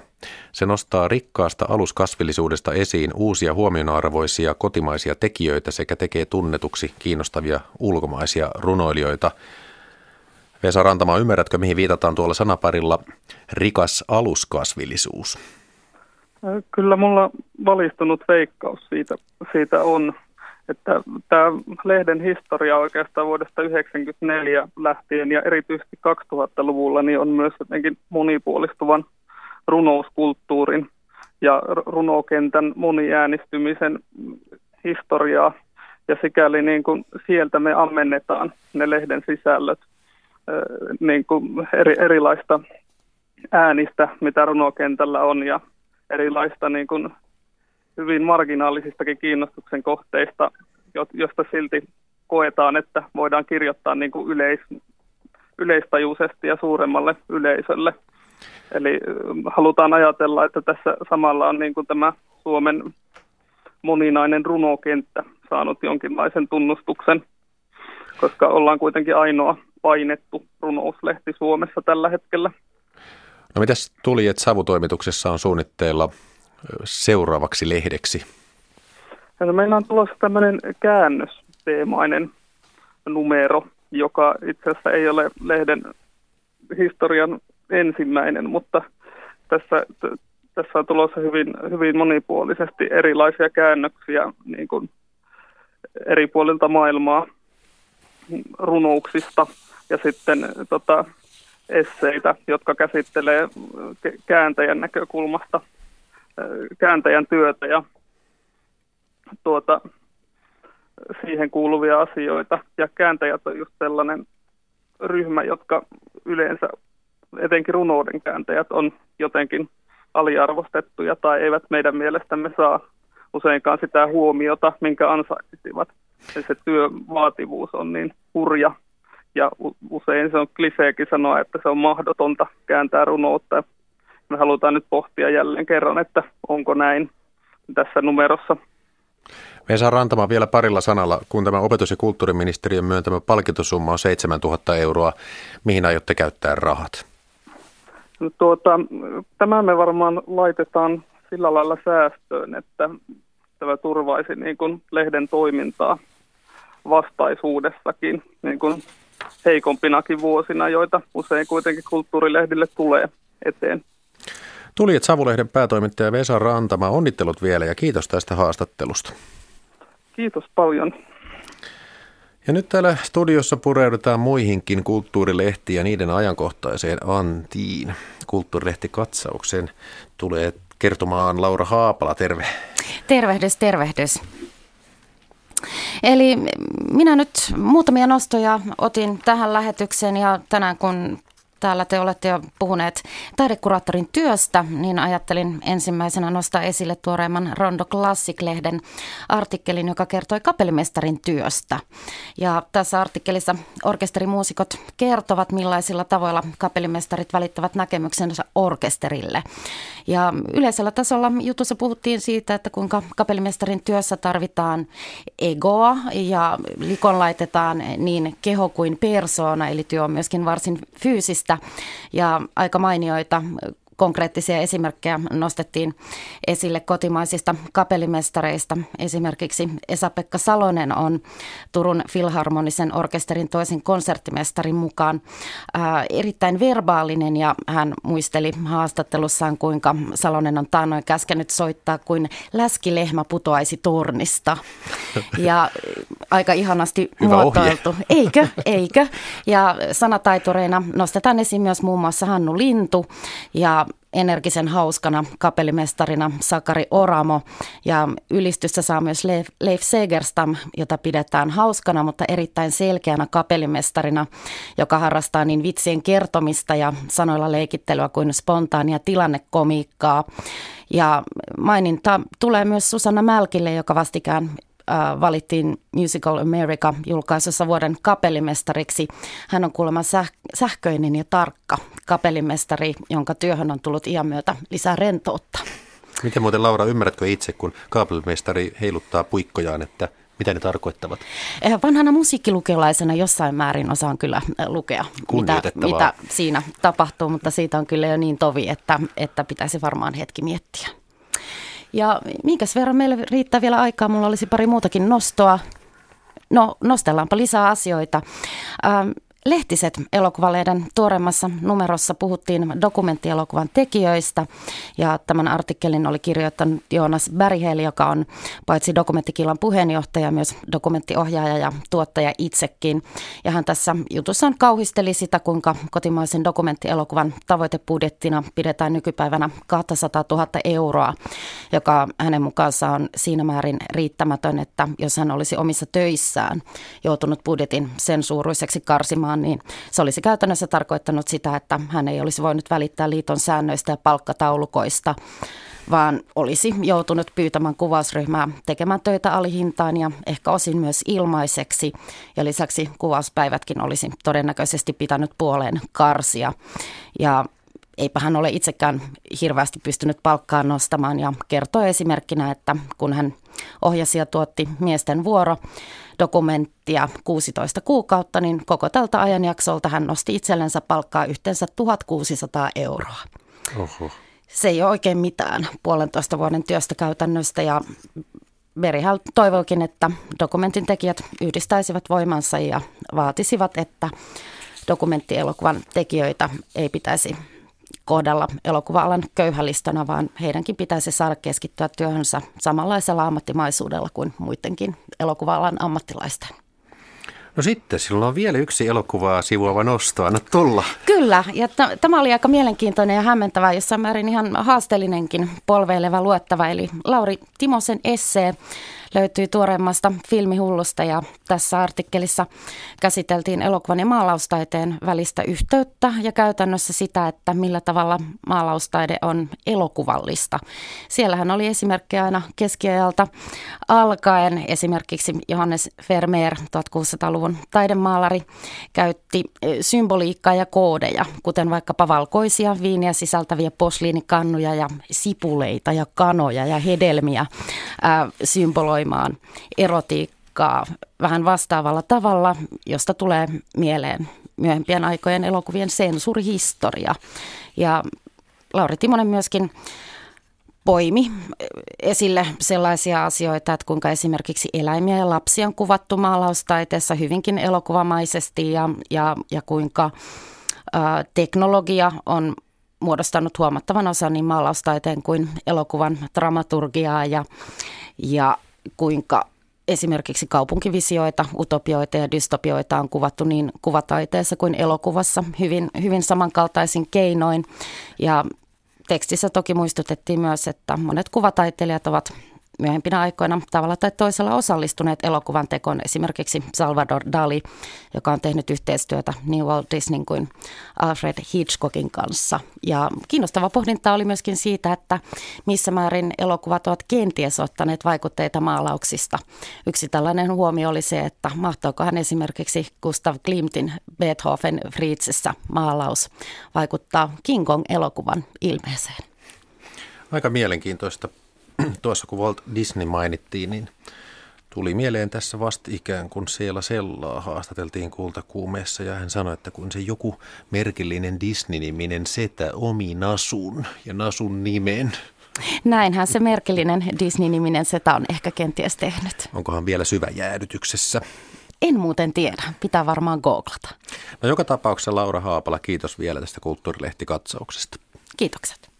S1: Se nostaa rikkaasta aluskasvillisuudesta esiin uusia huomionarvoisia kotimaisia tekijöitä sekä tekee tunnetuksi kiinnostavia ulkomaisia runoilijoita. Vesa Rantama, ymmärrätkö mihin viitataan tuolla sanaparilla rikas aluskasvillisuus?
S7: Kyllä mulla valistunut veikkaus siitä, siitä on, että tämä lehden historia oikeastaan vuodesta 1994 lähtien ja erityisesti 2000-luvulla niin on myös jotenkin monipuolistuvan runouskulttuurin ja runokentän moniäänistymisen historiaa. Ja sikäli niin kuin sieltä me ammennetaan ne lehden sisällöt niin kuin eri, erilaista äänistä, mitä runokentällä on ja erilaista niin kuin hyvin marginaalisistakin kiinnostuksen kohteista, josta silti koetaan, että voidaan kirjoittaa niin kuin yleis, yleistajuisesti ja suuremmalle yleisölle. Eli halutaan ajatella, että tässä samalla on niin kuin tämä Suomen moninainen runokenttä saanut jonkinlaisen tunnustuksen, koska ollaan kuitenkin ainoa painettu runouslehti Suomessa tällä hetkellä.
S1: No mitäs tuli, että savutoimituksessa on suunnitteilla seuraavaksi lehdeksi?
S7: No, meillä on tulossa tämmöinen käännösteemainen numero, joka itse asiassa ei ole lehden historian ensimmäinen, mutta tässä, t- tässä on tulossa hyvin, hyvin monipuolisesti erilaisia käännöksiä niin kuin eri puolilta maailmaa runouksista ja sitten tota, esseitä, jotka käsittelee kääntäjän näkökulmasta kääntäjän työtä ja tuota, siihen kuuluvia asioita. Ja kääntäjät on just sellainen ryhmä, jotka yleensä, etenkin runouden kääntäjät, on jotenkin aliarvostettuja tai eivät meidän mielestämme saa useinkaan sitä huomiota, minkä ansaitsisivat. Ja se työvaativuus on niin hurja ja usein se on kliseekin sanoa, että se on mahdotonta kääntää runoutta. Me halutaan nyt pohtia jälleen kerran, että onko näin tässä numerossa.
S1: Vesa Rantama vielä parilla sanalla, kun tämä opetus- ja kulttuuriministeriön myöntämä palkintosumma on 7000 euroa, mihin aiotte käyttää rahat?
S7: No tuota, tämä me varmaan laitetaan sillä lailla säästöön, että tämä turvaisi niin kuin lehden toimintaa vastaisuudessakin niin kuin heikompinakin vuosina, joita usein kuitenkin kulttuurilehdille tulee eteen.
S1: Tuliet Savulehden päätoimittaja Vesa Rantama, onnittelut vielä ja kiitos tästä haastattelusta.
S7: Kiitos paljon.
S1: Ja nyt täällä studiossa pureudutaan muihinkin kulttuurilehtiin ja niiden ajankohtaiseen antiin. Kulttuurilehtikatsauksen tulee kertomaan Laura Haapala, terve.
S8: Tervehdys, tervehdys. Eli minä nyt muutamia nostoja otin tähän lähetykseen ja tänään kun täällä te olette jo puhuneet taidekuraattorin työstä, niin ajattelin ensimmäisenä nostaa esille tuoreimman Rondo Classic-lehden artikkelin, joka kertoi kapellimestarin työstä. Ja tässä artikkelissa orkesterimuusikot kertovat, millaisilla tavoilla kapellimestarit välittävät näkemyksensä orkesterille. Ja yleisellä tasolla jutussa puhuttiin siitä, että kuinka kapellimestarin työssä tarvitaan egoa ja likon laitetaan niin keho kuin persoona, eli työ on myöskin varsin fyysistä ja aika mainioita konkreettisia esimerkkejä nostettiin esille kotimaisista kapellimestareista. Esimerkiksi Esa-Pekka Salonen on Turun Filharmonisen orkesterin toisen konserttimestarin mukaan ää, erittäin verbaalinen ja hän muisteli haastattelussaan, kuinka Salonen on taannoin käskenyt soittaa kuin läskilehmä putoaisi tornista. Ja aika ihanasti
S1: Hyvä
S8: muotoiltu.
S1: Ohje.
S8: Eikö? Eikö? Ja sanataitureina nostetaan esiin myös muun muassa Hannu Lintu ja energisen hauskana kapellimestarina Sakari Oramo ja ylistystä saa myös Leif, Leif Segerstam, jota pidetään hauskana, mutta erittäin selkeänä kapellimestarina, joka harrastaa niin vitsien kertomista ja sanoilla leikittelyä kuin spontaania tilannekomiikkaa. Ja maininta tulee myös Susanna Mälkille, joka vastikään äh, valittiin Musical America julkaisussa vuoden kapellimestariksi. Hän on kuulemma säh- sähköinen ja tarkka kapellimestari, jonka työhön on tullut iän myötä lisää rentoutta.
S1: Miten muuten Laura, ymmärrätkö itse, kun kaapelmestari heiluttaa puikkojaan, että mitä ne tarkoittavat?
S8: Eh, Vanhana musiikkilukiolaisena jossain määrin osaan kyllä eh, lukea, mitä, mitä siinä tapahtuu, mutta siitä on kyllä jo niin tovi, että, että pitäisi varmaan hetki miettiä. Ja minkäs verran meille riittää vielä aikaa? Mulla olisi pari muutakin nostoa. No, nostellaanpa lisää asioita. Ähm, Lehtiset elokuvalehden tuoreimmassa numerossa puhuttiin dokumenttielokuvan tekijöistä ja tämän artikkelin oli kirjoittanut Joonas Berghel, joka on paitsi dokumenttikilan puheenjohtaja, myös dokumenttiohjaaja ja tuottaja itsekin. Ja hän tässä jutussaan kauhisteli sitä, kuinka kotimaisen dokumenttielokuvan tavoitebudjettina pidetään nykypäivänä 200 000 euroa, joka hänen mukaansa on siinä määrin riittämätön, että jos hän olisi omissa töissään joutunut budjetin sen suuruiseksi karsimaan, niin se olisi käytännössä tarkoittanut sitä, että hän ei olisi voinut välittää liiton säännöistä ja palkkataulukoista, vaan olisi joutunut pyytämään kuvausryhmää tekemään töitä alihintaan ja ehkä osin myös ilmaiseksi. Ja lisäksi kuvauspäivätkin olisi todennäköisesti pitänyt puoleen karsia. Ja eipä hän ole itsekään hirveästi pystynyt palkkaan nostamaan ja kertoi esimerkkinä, että kun hän ohjasi ja tuotti miesten vuoro dokumenttia 16 kuukautta, niin koko tältä ajanjaksolta hän nosti itsellensä palkkaa yhteensä 1600 euroa.
S1: Oho.
S8: Se ei ole oikein mitään puolentoista vuoden työstä käytännöstä ja Berihal toivoikin, että dokumentin tekijät yhdistäisivät voimansa ja vaatisivat, että dokumenttielokuvan tekijöitä ei pitäisi kohdella elokuva-alan köyhälistönä, vaan heidänkin pitäisi saada keskittyä työhönsä samanlaisella ammattimaisuudella kuin muidenkin elokuva-alan ammattilaisten.
S1: No sitten, sinulla on vielä yksi elokuvaa sivuava nosto. Anna tulla.
S8: Kyllä, ja t- tämä oli aika mielenkiintoinen ja hämmentävä, jossain määrin ihan haasteellinenkin polveileva luettava. Eli Lauri Timosen essee löytyy tuoreimmasta filmihullusta ja tässä artikkelissa käsiteltiin elokuvan ja maalaustaiteen välistä yhteyttä ja käytännössä sitä, että millä tavalla maalaustaide on elokuvallista. Siellähän oli esimerkkejä aina keskiajalta alkaen. Esimerkiksi Johannes Vermeer, 1600-luvun taidemaalari, käytti eh, symboliikkaa ja koodeja, kuten vaikkapa valkoisia viiniä sisältäviä posliinikannuja ja sipuleita ja kanoja ja hedelmiä ää, symboloimaan erotiikkaa vähän vastaavalla tavalla, josta tulee mieleen myöhempien aikojen elokuvien sensuurihistoria. Ja Lauri Timonen myöskin poimi esille sellaisia asioita, että kuinka esimerkiksi eläimiä ja lapsia on kuvattu maalaustaiteessa hyvinkin elokuvamaisesti ja, ja, ja kuinka ä, teknologia on muodostanut huomattavan osan niin maalaustaiteen kuin elokuvan dramaturgiaa ja, ja kuinka esimerkiksi kaupunkivisioita, utopioita ja dystopioita on kuvattu niin kuvataiteessa kuin elokuvassa hyvin, hyvin samankaltaisin keinoin. Ja tekstissä toki muistutettiin myös, että monet kuvataiteilijat ovat myöhempinä aikoina tavalla tai toisella osallistuneet elokuvan tekoon. Esimerkiksi Salvador Dali, joka on tehnyt yhteistyötä niin Walt Disney kuin Alfred Hitchcockin kanssa. Ja kiinnostava pohdinta oli myöskin siitä, että missä määrin elokuvat ovat kenties ottaneet vaikutteita maalauksista. Yksi tällainen huomio oli se, että mahtoikohan esimerkiksi Gustav Klimtin Beethoven Fritzessä maalaus vaikuttaa King Kong-elokuvan ilmeeseen.
S1: Aika mielenkiintoista [clears throat] tuossa kun Walt Disney mainittiin, niin tuli mieleen tässä vasta ikään kuin siellä sellaa haastateltiin kultakuumeessa ja hän sanoi, että kun se joku merkillinen Disney-niminen setä omi Nasun ja Nasun nimen.
S8: Näinhän se merkillinen Disney-niminen setä on ehkä kenties tehnyt.
S1: Onkohan vielä syväjäädytyksessä?
S8: En muuten tiedä, pitää varmaan googlata.
S1: No joka tapauksessa Laura Haapala, kiitos vielä tästä kulttuurilehtikatsauksesta.
S8: Kiitokset.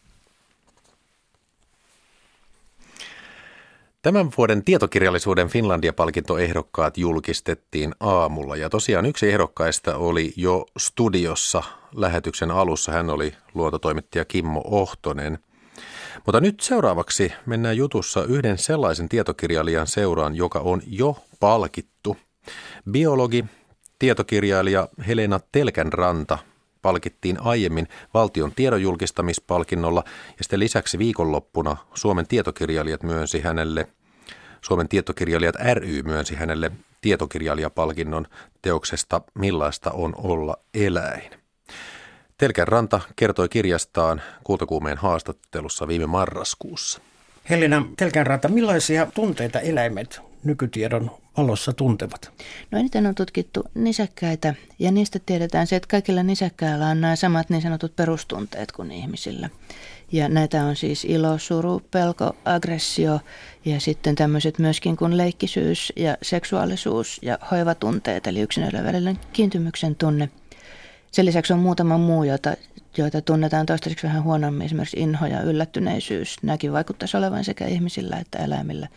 S1: Tämän vuoden tietokirjallisuuden Finlandia-palkintoehdokkaat julkistettiin aamulla ja tosiaan yksi ehdokkaista oli jo studiossa lähetyksen alussa. Hän oli luontotoimittaja Kimmo Ohtonen. Mutta nyt seuraavaksi mennään jutussa yhden sellaisen tietokirjailijan seuraan, joka on jo palkittu. Biologi, tietokirjailija Helena Telkänranta palkittiin aiemmin valtion tiedonjulkistamispalkinnolla ja sitten lisäksi viikonloppuna Suomen tietokirjailijat myönsi hänelle, Suomen tietokirjailijat ry myönsi hänelle tietokirjailijapalkinnon teoksesta Millaista on olla eläin. Telkän Ranta kertoi kirjastaan Kultakuumeen haastattelussa viime marraskuussa.
S9: Helena Telkänranta, millaisia tunteita eläimet nykytiedon valossa tuntevat?
S10: No eniten on tutkittu nisäkkäitä ja niistä tiedetään se, että kaikilla nisäkkäillä on nämä samat niin sanotut perustunteet kuin ihmisillä. Ja näitä on siis ilo, suru, pelko, aggressio ja sitten tämmöiset myöskin kuin leikkisyys ja seksuaalisuus ja hoivatunteet, eli yksilöiden välinen kiintymyksen tunne. Sen lisäksi on muutama muu, jota, joita tunnetaan toistaiseksi vähän huonommin, esimerkiksi inho ja yllättyneisyys. Nämäkin vaikuttaisi olevan sekä ihmisillä että eläimillä.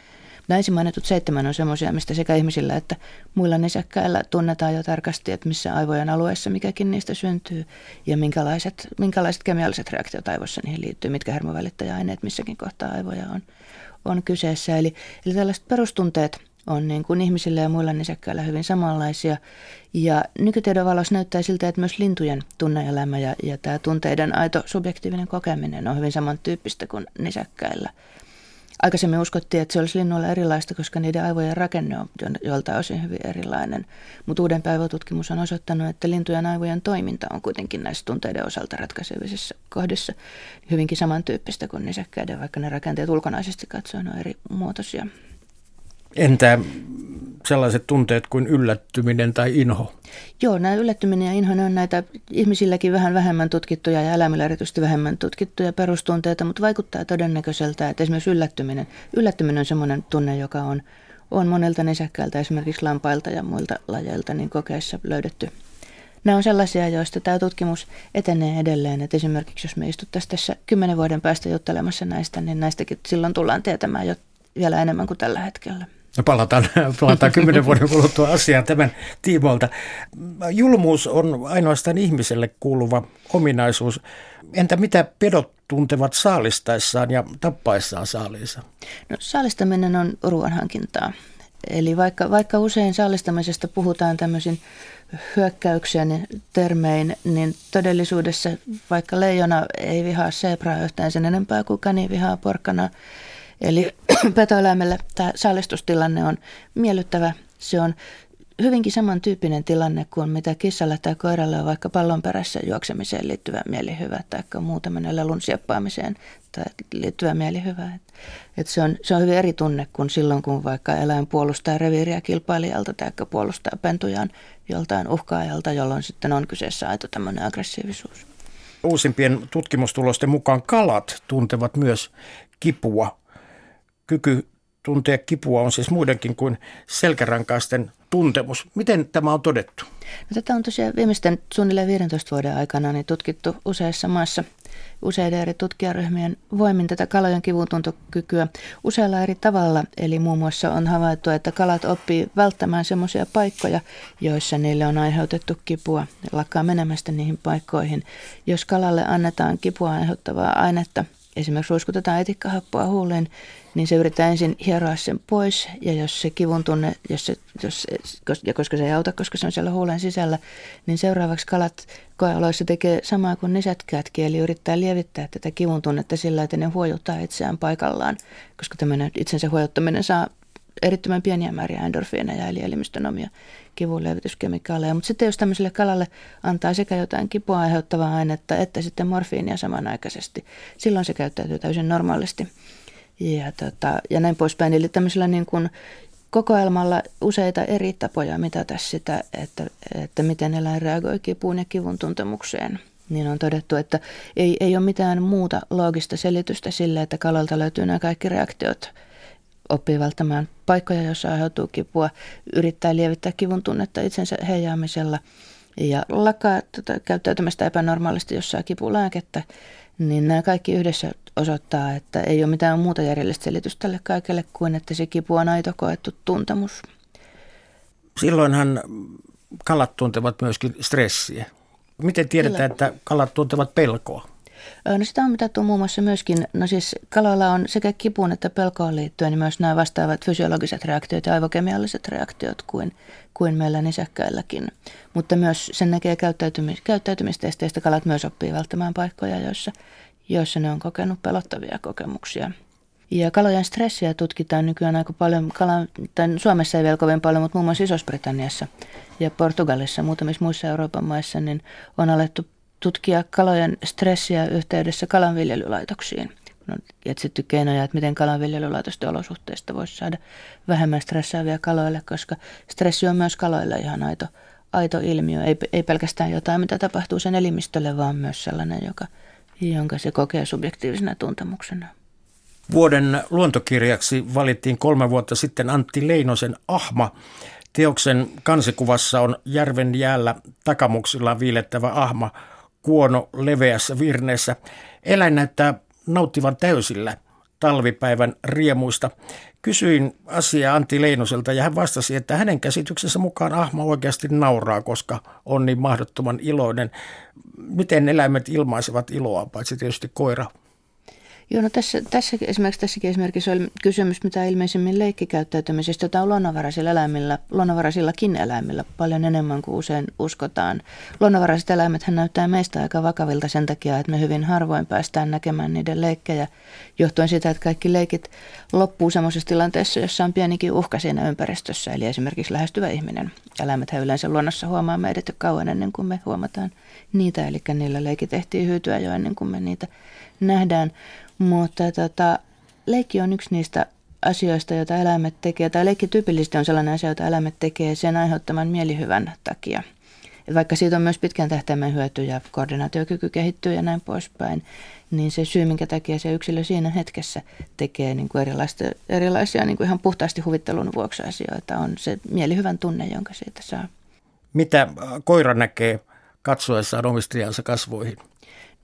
S10: Näisin mainitut seitsemän on semmoisia, mistä sekä ihmisillä että muilla nisäkkäillä tunnetaan jo tarkasti, että missä aivojen alueessa mikäkin niistä syntyy ja minkälaiset, minkälaiset kemialliset reaktiot aivoissa niihin liittyy, mitkä hermovälittäjäaineet missäkin kohtaa aivoja on, on kyseessä. Eli, eli tällaiset perustunteet on niin kuin ihmisillä ja muilla nisäkkäillä hyvin samanlaisia. Ja nykytiedon valossa näyttää siltä, että myös lintujen tunneelämä ja, ja tämä tunteiden aito subjektiivinen kokeminen on hyvin samantyyppistä kuin nisäkkäillä. Aikaisemmin uskottiin, että se olisi linnuilla erilaista, koska niiden aivojen rakenne on joltain osin hyvin erilainen. Mutta uuden päivätutkimus on osoittanut, että lintujen aivojen toiminta on kuitenkin näissä tunteiden osalta ratkaisevisessa kohdissa hyvinkin samantyyppistä kuin nisäkkäiden, vaikka ne rakenteet ulkonaisesti katsoen on eri muotoisia.
S9: Entä sellaiset tunteet kuin yllättyminen tai inho?
S10: Joo, nämä yllättyminen ja inho ne on näitä ihmisilläkin vähän vähemmän tutkittuja ja eläimillä erityisesti vähemmän tutkittuja perustunteita, mutta vaikuttaa todennäköiseltä, että esimerkiksi yllättyminen, yllättyminen on sellainen tunne, joka on, on monelta nisäkkäiltä, esimerkiksi lampailta ja muilta lajeilta, niin kokeissa löydetty Nämä on sellaisia, joista tämä tutkimus etenee edelleen. Että esimerkiksi jos me istuttaisiin tässä kymmenen vuoden päästä juttelemassa näistä, niin näistäkin silloin tullaan tietämään jo vielä enemmän kuin tällä hetkellä.
S9: No palataan, [laughs] palataan kymmenen vuoden kuluttua asiaan tämän tiimoilta. Julmuus on ainoastaan ihmiselle kuuluva ominaisuus. Entä mitä pedot tuntevat saalistaessaan ja tappaessaan saaliinsa?
S10: No, saalistaminen on ruoanhankintaa. Eli vaikka, vaikka usein saalistamisesta puhutaan tämmöisin hyökkäyksen termein, niin todellisuudessa vaikka leijona ei vihaa sebraa yhtään sen enempää kuin kani vihaa porkkana. Eli [clears throat] petoeläimelle tämä saalistustilanne on miellyttävä. Se on hyvinkin samantyyppinen tilanne kuin mitä kissalla tai koiralla on vaikka pallon perässä juoksemiseen liittyvä mielihyvä tai muu tämmöinen lelun sieppaamiseen tai liittyvä mielihyvä. Et, et se, on, se on hyvin eri tunne kuin silloin, kun vaikka eläin puolustaa reviiriä kilpailijalta tai puolustaa pentujaan joltain uhkaajalta, jolloin sitten on kyseessä aito tämmöinen aggressiivisuus.
S9: Uusimpien tutkimustulosten mukaan kalat tuntevat myös kipua. Kyky tuntea kipua on siis muidenkin kuin selkärankaisten tuntemus. Miten tämä on todettu?
S10: No, tätä on tosiaan viimeisten suunnilleen 15 vuoden aikana niin tutkittu useissa maissa useiden eri tutkijaryhmien voimin tätä kalojen kivuntuntokykyä usealla eri tavalla. Eli muun muassa on havaittu, että kalat oppii välttämään sellaisia paikkoja, joissa niille on aiheutettu kipua, lakkaa menemästä niihin paikkoihin. Jos kalalle annetaan kipua aiheuttavaa ainetta, esimerkiksi ruiskutetaan etikkahappoa huuleen, niin se yrittää ensin hieroa sen pois ja jos se kivun tunne, jos se, jos, ja koska se ei auta, koska se on siellä huulen sisällä, niin seuraavaksi kalat koeoloissa tekee samaa kuin nisätkätkin, eli yrittää lievittää tätä kivun tunnetta sillä, että ne huojuttaa itseään paikallaan, koska tämmöinen itsensä huojuttaminen saa erittäin pieniä määriä endorfiineja, eli elimistön omia kivunlievityskemikaaleja. Mutta sitten jos tämmöiselle kalalle antaa sekä jotain kipua aiheuttavaa ainetta, että sitten morfiinia samanaikaisesti, silloin se käyttäytyy täysin normaalisti ja, tota, ja näin poispäin. Eli tämmöisellä niin kuin kokoelmalla useita eri tapoja mitata sitä, että, että miten eläin reagoi kipuun ja kivun tuntemukseen. Niin on todettu, että ei, ei ole mitään muuta loogista selitystä sille, että kalalta löytyy nämä kaikki reaktiot. Oppii välttämään paikkoja, joissa aiheutuu kipua, yrittää lievittää kivun tunnetta itsensä heijaamisella ja lakkaa tota, käyttäytymästä epänormaalisti, jos saa kipulääkettä. Niin nämä kaikki yhdessä osoittaa, että ei ole mitään muuta järjellistä selitystä tälle kaikelle kuin, että se kipu on aito koettu tuntemus.
S9: Silloinhan kalat tuntevat myöskin stressiä. Miten tiedetään, että kalat tuntevat pelkoa?
S10: No sitä on mitattu muun muassa myöskin, no siis kaloilla on sekä kipuun että pelkoon liittyen niin myös nämä vastaavat fysiologiset reaktiot ja aivokemialliset reaktiot kuin, kuin meillä nisäkkäilläkin. Mutta myös sen näkee käyttäytymis, käyttäytymistesteistä kalat myös oppii välttämään paikkoja, joissa, joissa ne on kokenut pelottavia kokemuksia. Ja kalojen stressiä tutkitaan nykyään aika paljon, kalan, tai Suomessa ei vielä kovin paljon, mutta muun muassa Iso-Britanniassa ja Portugalissa, muutamissa muissa Euroopan maissa, niin on alettu tutkia kalojen stressiä yhteydessä kalanviljelylaitoksiin. On etsitty keinoja, että miten kalanviljelylaitosten olosuhteista voisi saada vähemmän stressaavia kaloille, koska stressi on myös kaloille ihan aito, aito ilmiö. Ei, ei pelkästään jotain, mitä tapahtuu sen elimistölle, vaan myös sellainen, joka, jonka se kokee subjektiivisena tuntemuksena.
S9: Vuoden luontokirjaksi valittiin kolme vuotta sitten Antti Leinosen Ahma. Teoksen kansikuvassa on järven jäällä takamuksilla viilettävä ahma kuono leveässä virneessä. Eläin näyttää nauttivan täysillä talvipäivän riemuista. Kysyin asiaa Antti Leinoselta ja hän vastasi, että hänen käsityksensä mukaan ahma oikeasti nauraa, koska on niin mahdottoman iloinen. Miten eläimet ilmaisevat iloa, paitsi tietysti koira
S10: Joo, no tässä, tässä esimerkiksi tässäkin esimerkiksi oli kysymys mitä ilmeisemmin leikkikäyttäytymisestä, jota on luonnonvaraisilla eläimillä, luonnonvaraisillakin eläimillä paljon enemmän kuin usein uskotaan. Luonnonvaraiset eläimet näyttää meistä aika vakavilta sen takia, että me hyvin harvoin päästään näkemään niiden leikkejä, johtuen siitä, että kaikki leikit loppuu semmoisessa tilanteessa, jossa on pienikin uhka siinä ympäristössä, eli esimerkiksi lähestyvä ihminen. Eläimet yleensä luonnossa huomaa meidät jo kauan ennen kuin me huomataan niitä, eli niillä leikit ehtii hyytyä jo ennen kuin me niitä nähdään. Mutta tota, leikki on yksi niistä asioista, joita eläimet tekee, tai leikki tyypillisesti on sellainen asia, jota eläimet tekee sen aiheuttaman mielihyvän takia. Vaikka siitä on myös pitkän tähtäimen hyötyjä, koordinaatiokyky kehittyy ja näin poispäin, niin se syy, minkä takia se yksilö siinä hetkessä tekee niin kuin erilaista, erilaisia niin kuin ihan puhtaasti huvittelun vuoksi asioita, on se mielihyvän tunne, jonka siitä saa.
S9: Mitä koira näkee katsoessaan omistajansa kasvoihin?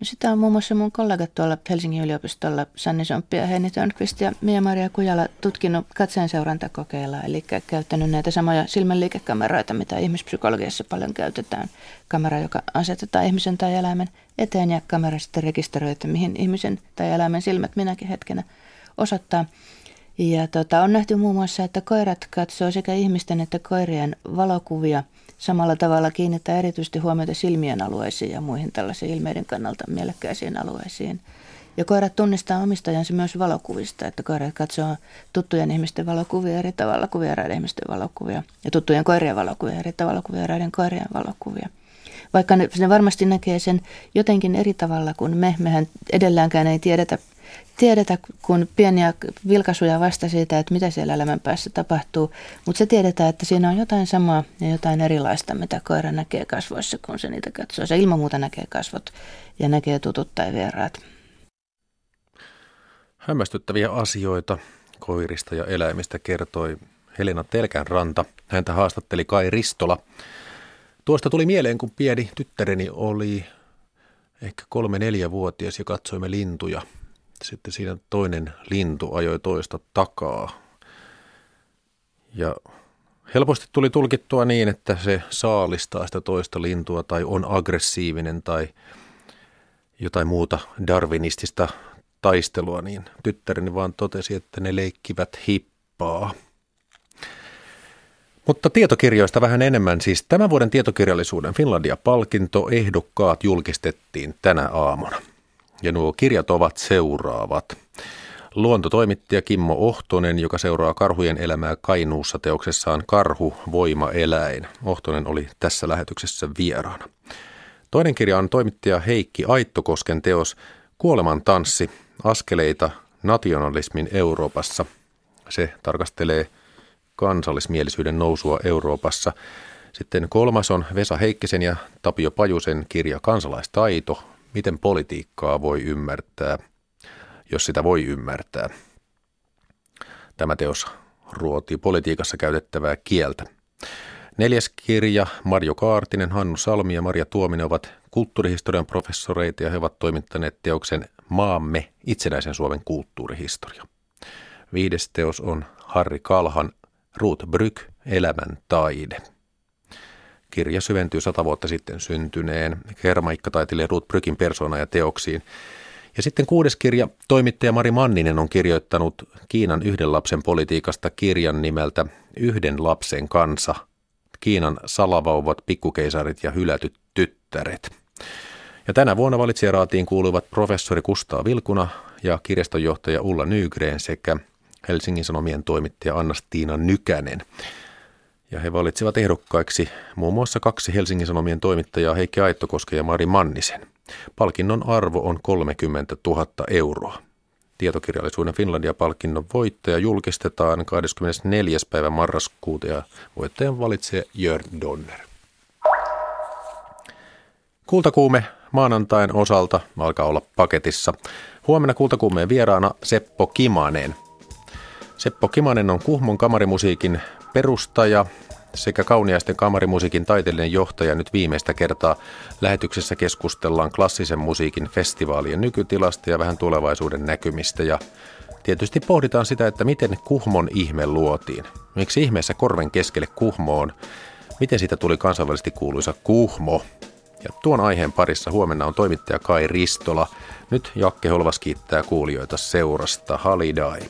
S10: No sitä on muun muassa mun kollegat tuolla Helsingin yliopistolla, Sanni Somppi ja Heini Törnqvist ja Mia-Maria Kujala tutkinut katseen seurantakokeilla, eli käyttänyt näitä samoja silmänliikekameroita, mitä ihmispsykologiassa paljon käytetään. Kamera, joka asetetaan ihmisen tai eläimen eteen ja kamera sitten rekisteröi, että mihin ihmisen tai eläimen silmät minäkin hetkenä osoittaa. Ja tota, on nähty muun muassa, että koirat katsoo sekä ihmisten että koirien valokuvia – Samalla tavalla kiinnittää erityisesti huomiota silmien alueisiin ja muihin tällaisiin ilmeiden kannalta mielekkäisiin alueisiin. Ja koirat tunnistaa omistajansa myös valokuvista, että koirat katsoo tuttujen ihmisten valokuvia eri tavalla kuin vieraiden ihmisten valokuvia. Ja tuttujen koirien valokuvia eri tavalla kuin vieraiden koirien valokuvia. Vaikka ne, ne varmasti näkee sen jotenkin eri tavalla kuin me, mehän edelläänkään ei tiedetä tiedetä kun pieniä vilkaisuja vasta siitä, että mitä siellä elämän päässä tapahtuu, mutta se tiedetään, että siinä on jotain samaa ja jotain erilaista, mitä koira näkee kasvoissa, kun se niitä katsoo. Se ilman muuta näkee kasvot ja näkee tutut tai vieraat.
S1: Hämmästyttäviä asioita koirista ja eläimistä kertoi Helena Telkänranta. Häntä haastatteli Kai Ristola. Tuosta tuli mieleen, kun pieni tyttäreni oli ehkä kolme-neljä-vuotias ja katsoimme lintuja – sitten siinä toinen lintu ajoi toista takaa. Ja helposti tuli tulkittua niin, että se saalistaa sitä toista lintua tai on aggressiivinen tai jotain muuta darwinistista taistelua, niin tyttäreni vaan totesi, että ne leikkivät hippaa. Mutta tietokirjoista vähän enemmän. Siis tämän vuoden tietokirjallisuuden Finlandia-palkinto ehdokkaat julkistettiin tänä aamuna. Ja nuo kirjat ovat seuraavat. Luontotoimittaja Kimmo Ohtonen, joka seuraa karhujen elämää Kainuussa teoksessaan Karhu, voima, eläin. Ohtonen oli tässä lähetyksessä vieraana. Toinen kirja on toimittaja Heikki Aittokosken teos Kuoleman tanssi, askeleita nationalismin Euroopassa. Se tarkastelee kansallismielisyyden nousua Euroopassa. Sitten kolmas on Vesa Heikkisen ja Tapio Pajusen kirja Kansalaistaito, miten politiikkaa voi ymmärtää, jos sitä voi ymmärtää. Tämä teos ruotii politiikassa käytettävää kieltä. Neljäs kirja, Marjo Kaartinen, Hannu Salmi ja Maria Tuominen ovat kulttuurihistorian professoreita ja he ovat toimittaneet teoksen Maamme itsenäisen Suomen kulttuurihistoria. Viides teos on Harri Kalhan Ruth Bryk, Elämän taide. Kirja syventyy sata vuotta sitten syntyneen kermaikkataiteilija Ruth Brykin persona ja teoksiin. Ja sitten kuudes kirja, toimittaja Mari Manninen on kirjoittanut Kiinan yhden lapsen politiikasta kirjan nimeltä Yhden lapsen kansa. Kiinan salavauvat, pikkukeisarit ja hylätyt tyttäret. Ja tänä vuonna valitsijaraatiin kuuluvat professori Kustaa Vilkuna ja kirjastonjohtaja Ulla Nygren sekä Helsingin Sanomien toimittaja Anna-Stiina Nykänen ja he valitsivat ehdokkaiksi muun muassa kaksi Helsingin Sanomien toimittajaa Heikki Aittokoske ja Mari Mannisen. Palkinnon arvo on 30 000 euroa. Tietokirjallisuuden Finlandia-palkinnon voittaja julkistetaan 24. päivä marraskuuta ja voittajan valitsee Jörn Donner. Kultakuume maanantain osalta alkaa olla paketissa. Huomenna kultakuumeen vieraana Seppo Kimanen. Seppo Kimanen on Kuhmon kamarimusiikin perustaja sekä kauniaisten kamarimusiikin taiteellinen johtaja nyt viimeistä kertaa. Lähetyksessä keskustellaan klassisen musiikin festivaalien nykytilasta ja vähän tulevaisuuden näkymistä ja tietysti pohditaan sitä, että miten Kuhmon ihme luotiin. Miksi ihmeessä korven keskelle Kuhmoon? Miten siitä tuli kansainvälisesti kuuluisa Kuhmo? Ja tuon aiheen parissa huomenna on toimittaja Kai Ristola. Nyt Jakke Holvas kiittää kuulijoita seurasta. Halidai.